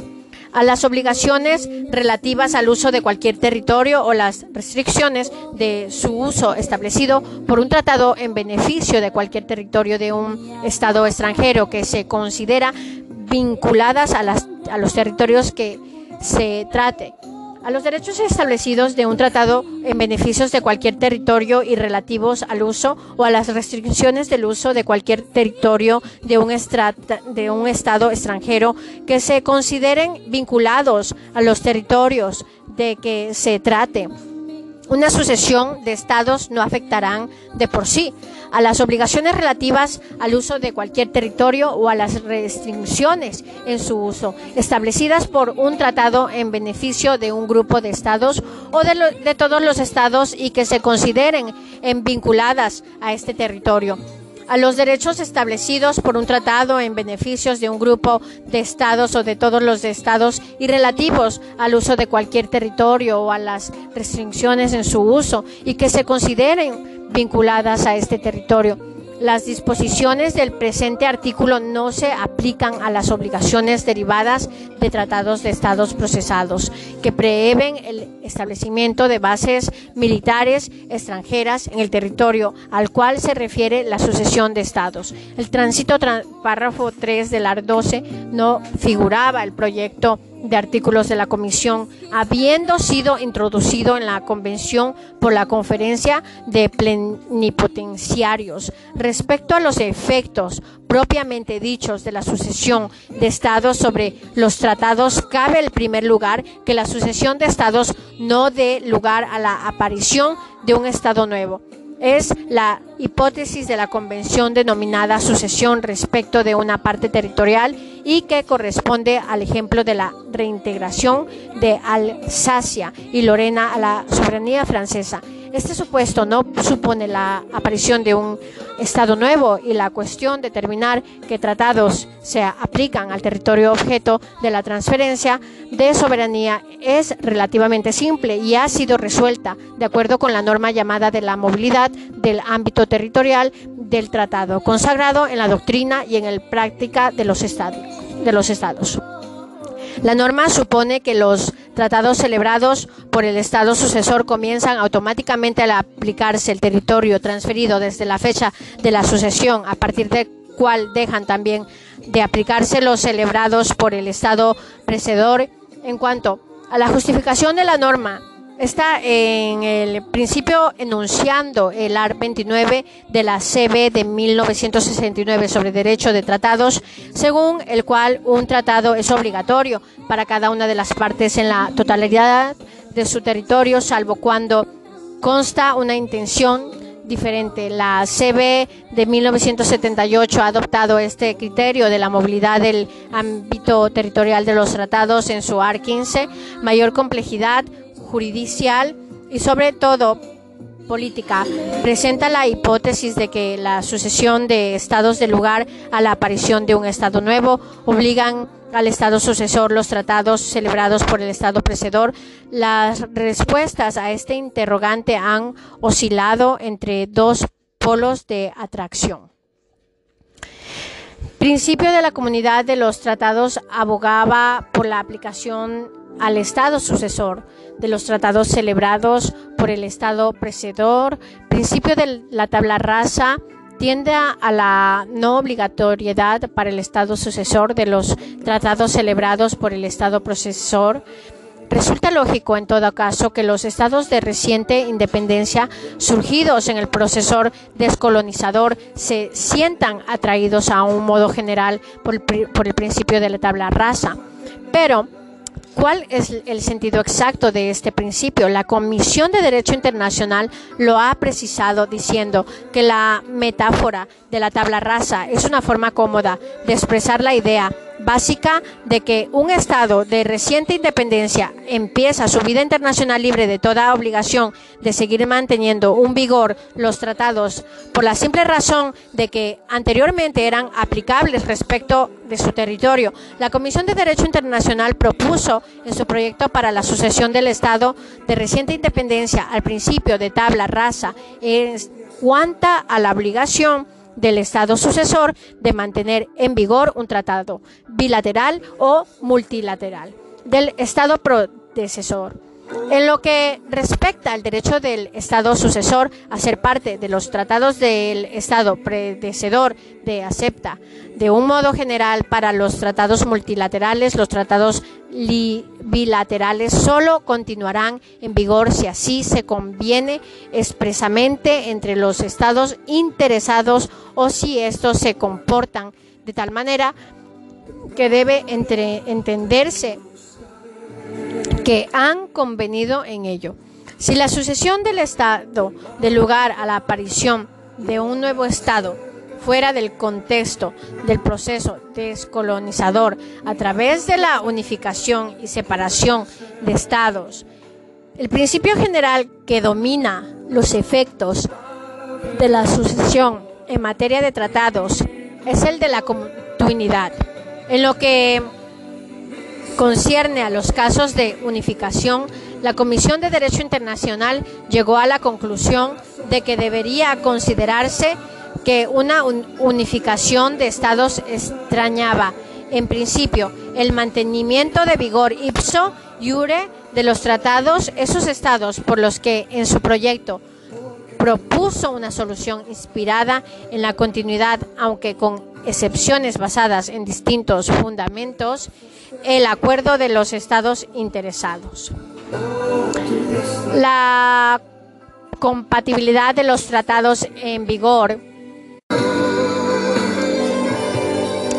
a las obligaciones relativas al uso de cualquier territorio o las restricciones de su uso establecido por un tratado en beneficio de cualquier territorio de un Estado extranjero que se considera vinculadas a, las, a los territorios que se trate a los derechos establecidos de un tratado en beneficios de cualquier territorio y relativos al uso o a las restricciones del uso de cualquier territorio de un, de un Estado extranjero que se consideren vinculados a los territorios de que se trate una sucesión de estados no afectarán de por sí a las obligaciones relativas al uso de cualquier territorio o a las restricciones en su uso establecidas por un tratado en beneficio de un grupo de estados o de, todos los estados y que se consideren en vinculadas a este territorio a los derechos establecidos por un tratado en beneficios de un grupo de estados o de todos los estados y relativos al uso de cualquier territorio o a las restricciones en su uso y que se consideren vinculadas a este territorio las disposiciones del presente artículo no se aplican a las obligaciones derivadas de tratados de estados procesados que prevén el establecimiento de bases militares extranjeras en el territorio al cual se refiere la sucesión de estados. El tránsito párrafo 3 del AR 12 no figuraba el proyecto de artículos de la Comisión, habiendo sido introducido en la Convención por la Conferencia de Plenipotenciarios. Respecto a los efectos propiamente dichos de la sucesión de estados sobre los tratados, cabe el primer lugar que la sucesión de estados no dé lugar a la aparición de un estado nuevo es la hipótesis de la convención denominada sucesión respecto de una parte territorial y que corresponde al ejemplo de la reintegración de Alsacia y Lorena a la soberanía francesa. Este supuesto no supone la aparición de un Estado nuevo y la cuestión de determinar qué tratados se aplican al territorio objeto de la transferencia de soberanía es relativamente simple y ha sido resuelta de acuerdo con la norma llamada de la movilidad del ámbito territorial del tratado, consagrado en la doctrina y en la práctica de los estados. La norma supone que los tratados celebrados por el Estado sucesor comienzan automáticamente a aplicarse el territorio transferido desde la fecha de la sucesión, a partir de cual dejan también de aplicarse los celebrados por el Estado precedor. En cuanto a la justificación de la norma, está en el principio enunciando el AR 29 de la CB de 1969 sobre derecho de tratados, según el cual un tratado es obligatorio para cada una de las partes en la totalidad de su territorio, salvo cuando consta una intención diferente. La CB de 1978 ha adoptado este criterio de la movilidad del ámbito territorial de los tratados en su AR 15, mayor complejidad, juridicial y sobre todo política presenta la hipótesis de que la sucesión de estados de lugar a la aparición de un estado nuevo obligan al estado sucesor los tratados celebrados por el estado precedor. Las respuestas a este interrogante han oscilado entre dos polos de atracción. Principio de la comunidad de los tratados abogaba por la aplicación al estado sucesor de los tratados celebrados por el Estado precedor, principio de la tabla rasa, tiende a la no obligatoriedad para el Estado sucesor de los tratados celebrados por el Estado procesor. Resulta lógico, en todo caso, que los estados de reciente independencia surgidos en el procesor descolonizador se sientan atraídos a un modo general por el, principio de la tabla rasa. Pero ¿Cuál es el sentido exacto de este principio? La Comisión de Derecho Internacional lo ha precisado diciendo que la metáfora de la tabla rasa es una forma cómoda de expresar la idea básica de que un Estado de reciente independencia empieza su vida internacional libre de toda obligación de seguir manteniendo un vigor los tratados por la simple razón de que anteriormente eran aplicables respecto de su territorio. La Comisión de Derecho Internacional propuso en su proyecto para la sucesión del Estado de reciente independencia al principio de tabla rasa en cuanto a la obligación del Estado sucesor de mantener en vigor un tratado bilateral o multilateral del Estado predecesor. En lo que respecta al derecho del Estado sucesor a ser parte de los tratados del Estado predecedor de acepta, de un modo general para los tratados multilaterales, los tratados bilaterales solo continuarán en vigor si así se conviene expresamente entre los estados interesados o si estos se comportan de tal manera que debe entenderse que han convenido en ello. Si la sucesión del Estado de lugar a la aparición de un nuevo Estado fuera del contexto del proceso descolonizador a través de la unificación y separación de Estados, el principio general que domina los efectos de la sucesión en materia de tratados es el de la continuidad. En lo que concierne a los casos de unificación, la Comisión de Derecho Internacional llegó a la conclusión de que debería considerarse que una unificación de estados extrañaba, en principio, el mantenimiento de vigor ipso iure de los tratados, esos estados por los que en su proyecto propuso una solución inspirada en la continuidad, aunque con excepciones basadas en distintos fundamentos, el acuerdo de los estados interesados. La compatibilidad de los tratados en vigor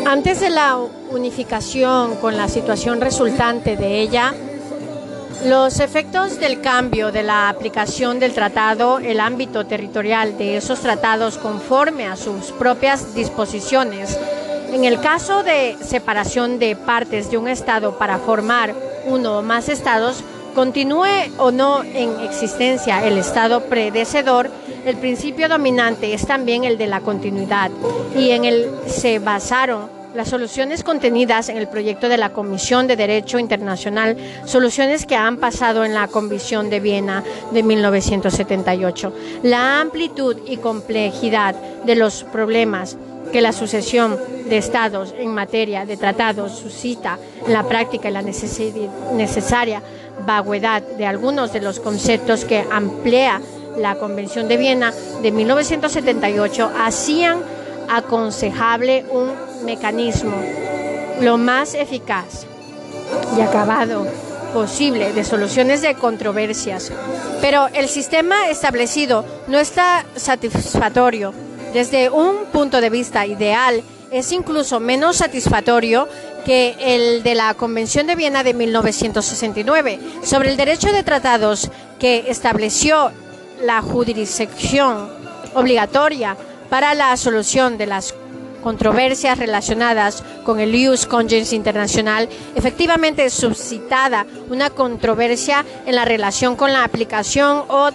antes de la unificación con la situación resultante de ella, los efectos del cambio de la aplicación del tratado, el ámbito territorial de esos tratados conforme a sus propias disposiciones, en el caso de separación de partes de un Estado para formar uno o más Estados, continúe o no en existencia el Estado predecedor, el principio dominante es también el de la continuidad y en él se basaron las soluciones contenidas en el proyecto de la Comisión de Derecho Internacional, soluciones que han pasado en la Convención de Viena de 1978. La amplitud y complejidad de los problemas que la sucesión de estados en materia de tratados suscita en la práctica y la necesaria vaguedad de algunos de los conceptos que amplía la Convención de Viena de 1978 hacían aconsejable un mecanismo lo más eficaz y acabado posible de soluciones de controversias. Pero el sistema establecido no está satisfactorio. Desde un punto de vista ideal, es incluso menos satisfactorio que el de la Convención de Viena de 1969 sobre el derecho de tratados que estableció la jurisdicción obligatoria para la solución de las controversias relacionadas con el Ius Congens Internacional, efectivamente suscitada una controversia en la relación con la aplicación o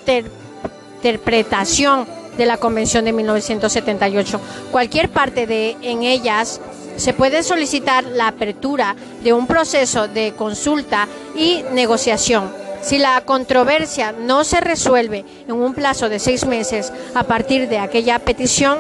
interpretación de la Convención de 1978. Cualquier parte de en ellas se puede solicitar la apertura de un proceso de consulta y negociación. Si la controversia no se resuelve en un plazo de seis meses a partir de aquella petición,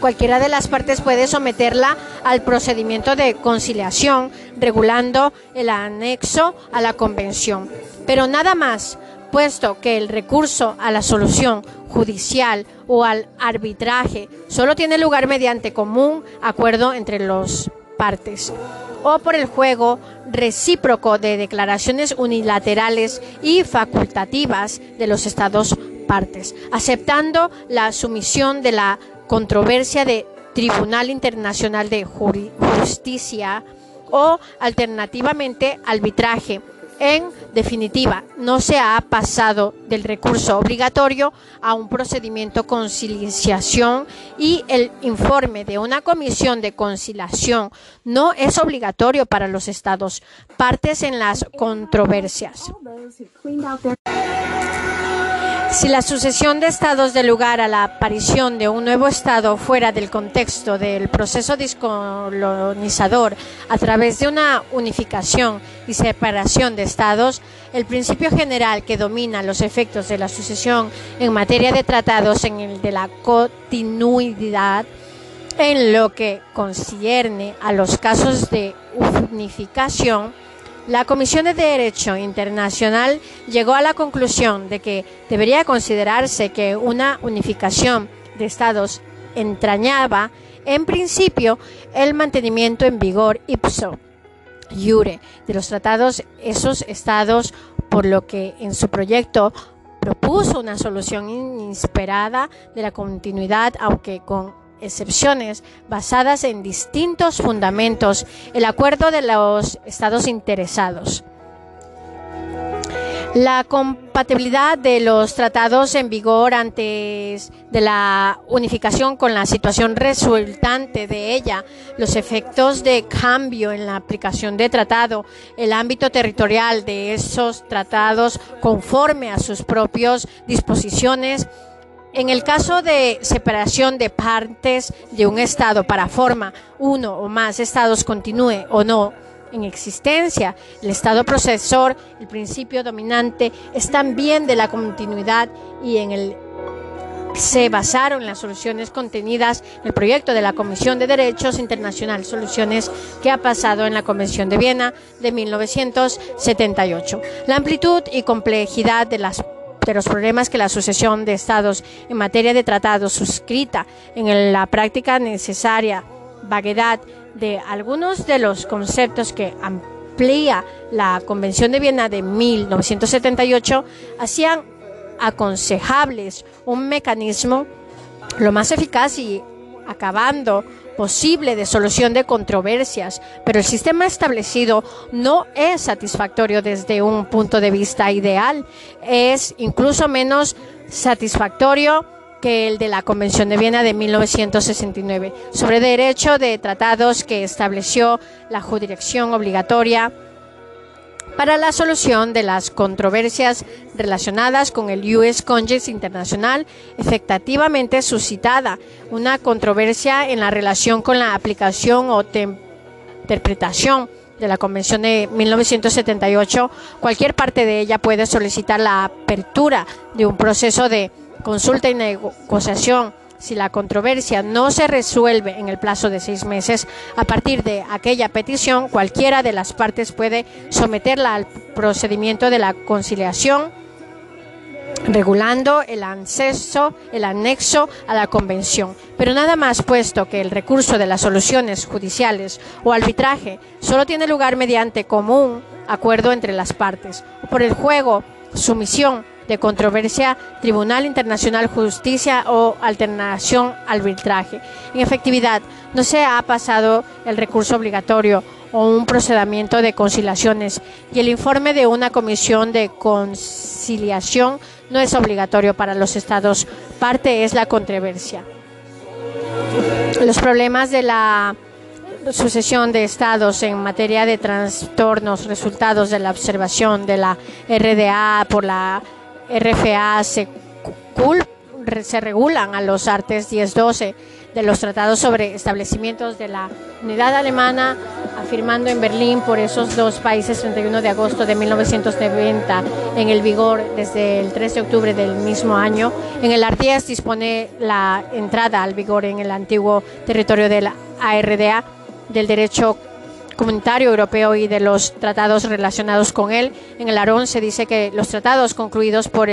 cualquiera de las partes puede someterla al procedimiento de conciliación, regulando el anexo a la convención. Pero nada más, puesto que el recurso a la solución judicial o al arbitraje solo tiene lugar mediante común acuerdo entre las partes o por el juego recíproco de declaraciones unilaterales y facultativas de los estados partes, aceptando la sumisión de la controversia de Tribunal Internacional de Justicia o alternativamente arbitraje. En definitiva, no se ha pasado del recurso obligatorio a un procedimiento conciliación y el informe de una comisión de conciliación no es obligatorio para los estados partes en las controversias. Si la sucesión de estados de lugar a la aparición de un nuevo estado fuera del contexto del proceso descolonizador a través de una unificación y separación de estados, el principio general que domina los efectos de la sucesión en materia de tratados en el de la continuidad en lo que concierne a los casos de unificación la Comisión de Derecho Internacional llegó a la conclusión de que debería considerarse que una unificación de estados entrañaba, en principio, el mantenimiento en vigor ipso iure de los tratados. Esos estados, por lo que en su proyecto propuso una solución inesperada de la continuidad, aunque con excepciones basadas en distintos fundamentos, el acuerdo de los estados interesados. La compatibilidad de los tratados en vigor antes de la unificación con la situación resultante de ella, los efectos de cambio en la aplicación de tratado, el ámbito territorial de esos tratados conforme a sus propias disposiciones, en el caso de separación de partes de un Estado para forma uno o más Estados continúe o no en existencia, el Estado procesor, el principio dominante, es también de la continuidad y en el se basaron las soluciones contenidas en el proyecto de la Comisión de Derechos Internacionales, soluciones que ha pasado en la Convención de Viena de 1978. La amplitud y complejidad de las de los problemas que la sucesión de estados en materia de tratados suscrita en la práctica necesaria vaguedad de algunos de los conceptos que amplía la Convención de Viena de 1978 hacían aconsejables un mecanismo lo más eficaz y acabando posible de solución de controversias, pero el sistema establecido no es satisfactorio desde un punto de vista ideal, es incluso menos satisfactorio que el de la Convención de Viena de 1969 sobre derecho de tratados que estableció la jurisdicción obligatoria para la solución de las controversias relacionadas con el US Congress Internacional, efectivamente suscitada una controversia en la relación con la aplicación o interpretación de la Convención de 1978, cualquier parte de ella puede solicitar la apertura de un proceso de consulta y negociación si la controversia no se resuelve en el plazo de seis meses, a partir de aquella petición, cualquiera de las partes puede someterla al procedimiento de la conciliación regulando el el anexo a la convención. Pero nada más puesto que el recurso de las soluciones judiciales o arbitraje solo tiene lugar mediante común acuerdo entre las partes, por el juego, sumisión de controversia, Tribunal Internacional Justicia o alternación arbitraje. En efectividad, no se ha pasado el recurso obligatorio o un procedimiento de conciliaciones y el informe de una comisión de conciliación no es obligatorio para los estados. Parte es la controversia. Los problemas de la sucesión de estados en materia de trastornos resultados de la observación de la RDA por la RFA se, se regulan a los artes 10-12 de los tratados sobre establecimientos de la unidad alemana, afirmando en Berlín por esos dos países 31 de agosto de 1990 en el vigor desde el 3 de octubre del mismo año. En el ARTIES dispone la entrada al vigor en el antiguo territorio de la ARDA del derecho comunitario europeo y de los tratados relacionados con él. En el ARON se dice que los tratados concluidos por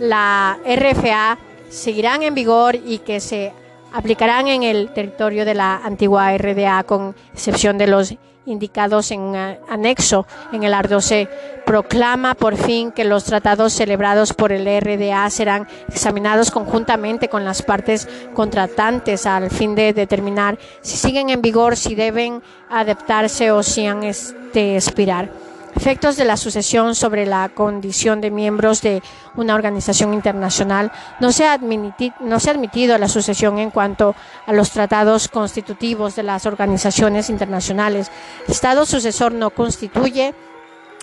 la RFA seguirán en vigor y que se aplicarán en el territorio de la antigua RDA, con excepción de los indicados en anexo en el ARDO. Se proclama por fin que los tratados celebrados por el RDA serán examinados conjuntamente con las partes contratantes al fin de determinar si siguen en vigor, si deben adaptarse o si han de expirar efectos de la sucesión sobre la condición de miembros de una organización internacional. No se, ha admitido, no la sucesión en cuanto a los tratados constitutivos de las organizaciones internacionales. El Estado sucesor no constituye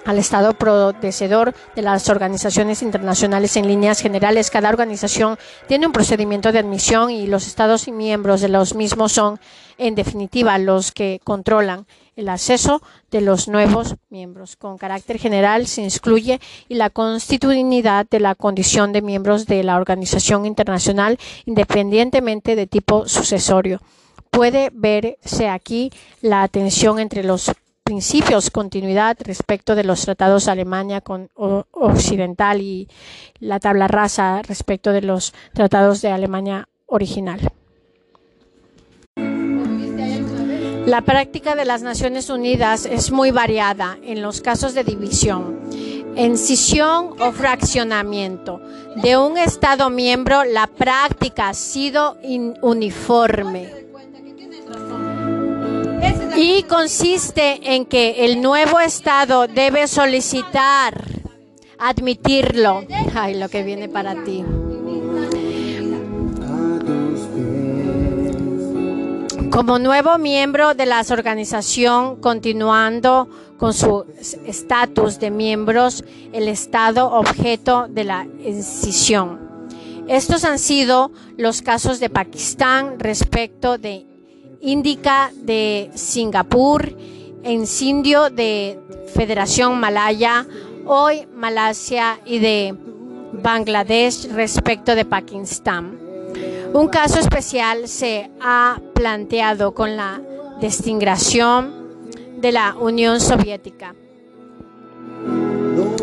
al Estado predecedor de las organizaciones internacionales en líneas generales. Cada organización tiene un procedimiento de admisión y los Estados y miembros de los mismos son, en definitiva, los que controlan el acceso de los nuevos miembros. Con carácter general se excluye y la constitucionalidad de la condición de miembros de la organización internacional independientemente de tipo sucesorio. Puede verse aquí la tensión entre los principios continuidad respecto de los tratados de Alemania con occidental y la tabla rasa respecto de los tratados de Alemania original. La práctica de las Naciones Unidas es muy variada en los casos de división, encisión o fraccionamiento de un Estado miembro. La práctica ha sido uniforme y consiste en que el nuevo Estado debe solicitar admitirlo. Ay, lo que viene para ti. Como nuevo miembro de la organización, continuando con su estatus de miembros, el Estado objeto de la incisión. Estos han sido los casos de Pakistán respecto de Índica de Singapur, Encindio de Federación Malaya, hoy Malasia y de Bangladesh respecto de Pakistán. Un caso especial se ha planteado con la desintegración de la Unión Soviética,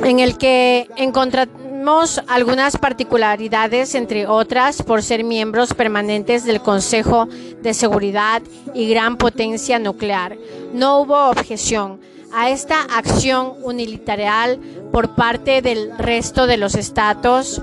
en el que encontramos algunas particularidades, entre otras, por ser miembros permanentes del Consejo de Seguridad y gran potencia nuclear. No hubo objeción a esta acción unilateral por parte del resto de los estados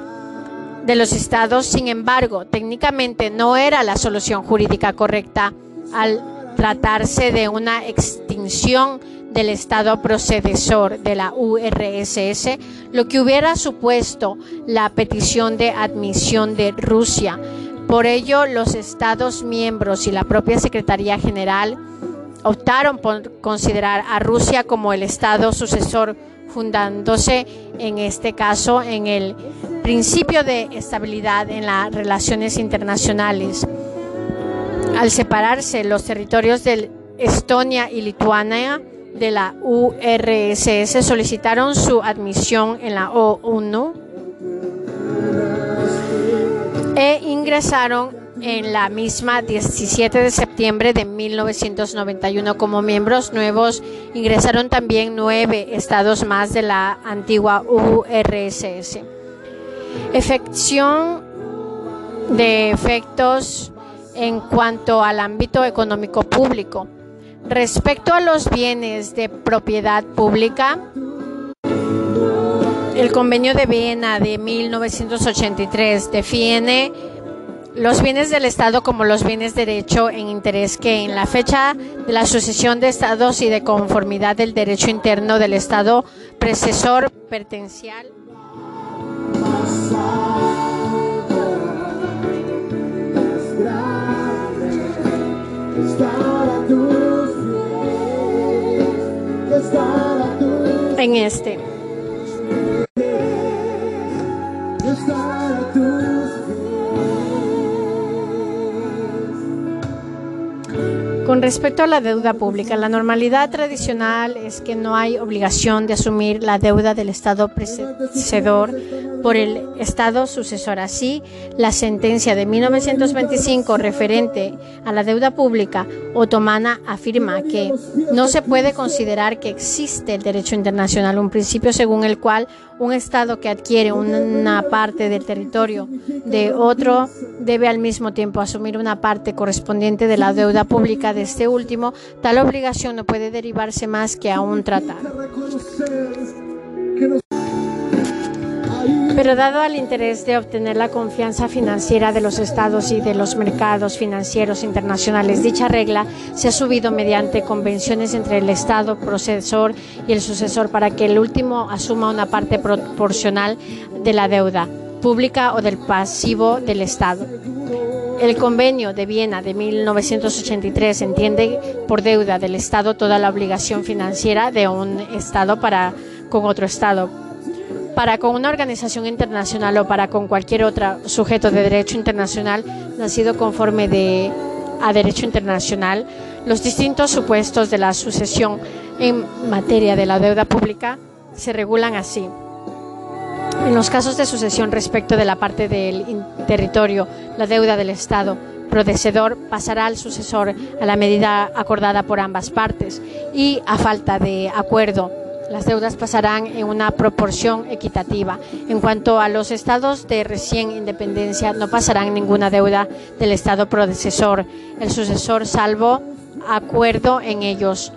de los estados, sin embargo, técnicamente no era la solución jurídica correcta al tratarse de una extinción del Estado procedesor de la URSS, lo que hubiera supuesto la petición de admisión de Rusia. Por ello, los Estados miembros y la propia Secretaría General optaron por considerar a Rusia como el Estado sucesor fundándose en este caso en el principio de estabilidad en las relaciones internacionales. Al separarse los territorios de Estonia y Lituania de la URSS, solicitaron su admisión en la ONU e ingresaron en la misma 17 de septiembre de 1991. Como miembros nuevos ingresaron también nueve estados más de la antigua URSS. Efección de efectos en cuanto al ámbito económico público. Respecto a los bienes de propiedad pública, el convenio de Viena de 1983 define los bienes del Estado como los bienes de derecho en interés que en la fecha de la sucesión de Estados y de conformidad del derecho interno del Estado precesor pertencial en este. Con respecto a la deuda pública, la normalidad tradicional es que no hay obligación de asumir la deuda del Estado precedor por el Estado sucesor. Así, la sentencia de 1925 referente a la deuda pública otomana afirma que no se puede considerar que existe el derecho internacional, un principio según el cual un Estado que adquiere una parte del territorio de otro debe al mismo tiempo asumir una parte correspondiente de la deuda pública de este último. Tal obligación no puede derivarse más que a un tratado. Pero dado al interés de obtener la confianza financiera de los estados y de los mercados financieros internacionales, dicha regla se ha subido mediante convenciones entre el estado procesor y el sucesor para que el último asuma una parte proporcional de la deuda pública o del pasivo del estado. El convenio de Viena de 1983 entiende por deuda del Estado toda la obligación financiera de un Estado para con otro Estado para con una organización internacional o para con cualquier otro sujeto de derecho internacional nacido conforme a derecho internacional, los distintos supuestos de la sucesión en materia de la deuda pública se regulan así. En los casos de sucesión respecto de la parte del territorio, la deuda del Estado predecedor pasará al sucesor a la medida acordada por ambas partes y a falta de acuerdo las deudas pasarán en una proporción equitativa. En cuanto a los estados de recién independencia, no pasarán ninguna deuda del estado predecesor, el sucesor, salvo acuerdo en ellos.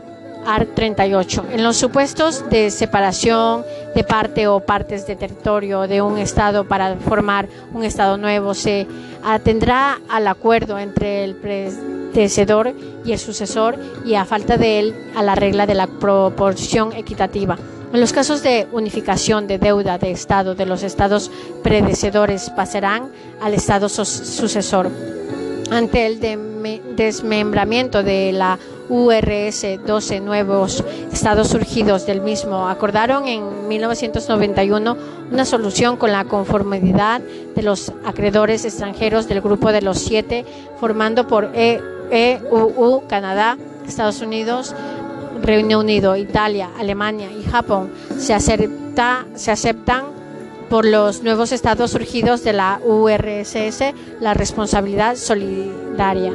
Art 38. En los supuestos de separación de parte o partes de territorio de un Estado para formar un Estado nuevo, se atendrá al acuerdo entre el predecedor y el sucesor y a falta de él a la regla de la proporción equitativa. En los casos de unificación de deuda de Estado de los Estados predecedores pasarán al Estado sucesor. Ante el desmembramiento de la URS 12 nuevos estados surgidos del mismo. Acordaron en 1991 una solución con la conformidad de los acreedores extranjeros del grupo de los siete formando por EUU, Canadá, Estados Unidos, Reino Unido, Italia, Alemania y Japón. Se, acepta, se aceptan por los nuevos estados surgidos de la URSS la responsabilidad solidaria.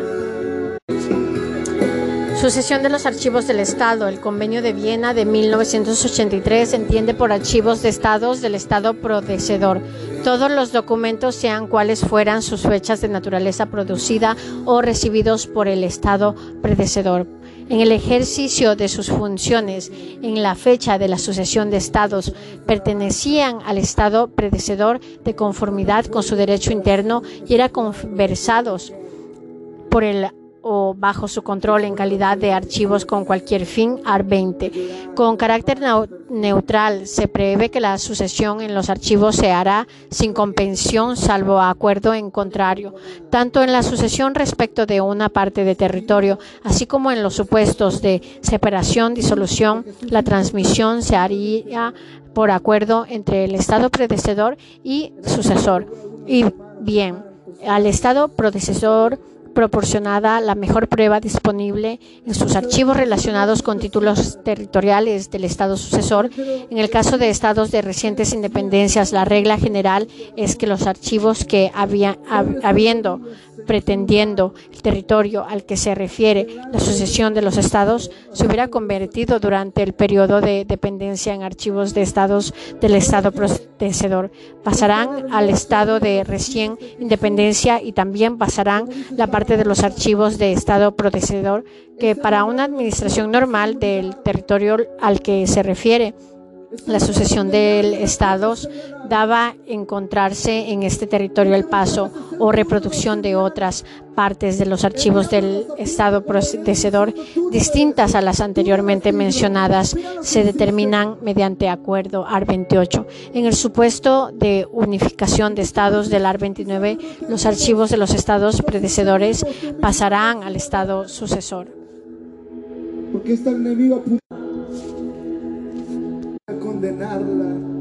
Sucesión de los archivos del Estado. El Convenio de Viena de 1983 entiende por archivos de estados del Estado predecedor todos los documentos, sean cuales fueran sus fechas de naturaleza producida o recibidos por el Estado predecedor. En el ejercicio de sus funciones en la fecha de la sucesión de estados pertenecían al Estado predecedor de conformidad con su derecho interno y eran conversados por el o bajo su control en calidad de archivos con cualquier fin AR20. Con carácter neutral, se prevé que la sucesión en los archivos se hará sin compensión salvo acuerdo en contrario, tanto en la sucesión respecto de una parte de territorio, así como en los supuestos de separación, disolución, la transmisión se haría por acuerdo entre el Estado predecesor y sucesor. Y bien, al Estado predecesor proporcionada la mejor prueba disponible en sus archivos relacionados con títulos territoriales del Estado sucesor. En el caso de estados de recientes independencias, la regla general es que los archivos que habiendo pretendiendo el territorio al que se refiere la sucesión de los estados se hubiera convertido durante el periodo de dependencia en archivos de estados del estado procededor. Pasarán al estado de recién independencia y también pasarán la parte de los archivos de estado procededor que para una administración normal del territorio al que se refiere la sucesión de estados daba encontrarse en este territorio el paso o reproducción de otras partes de los archivos del estado procededor distintas a las anteriormente mencionadas se determinan mediante acuerdo AR 28. En el supuesto de unificación de estados del AR 29, los archivos de los estados predecesores pasarán al estado sucesor. Condenarla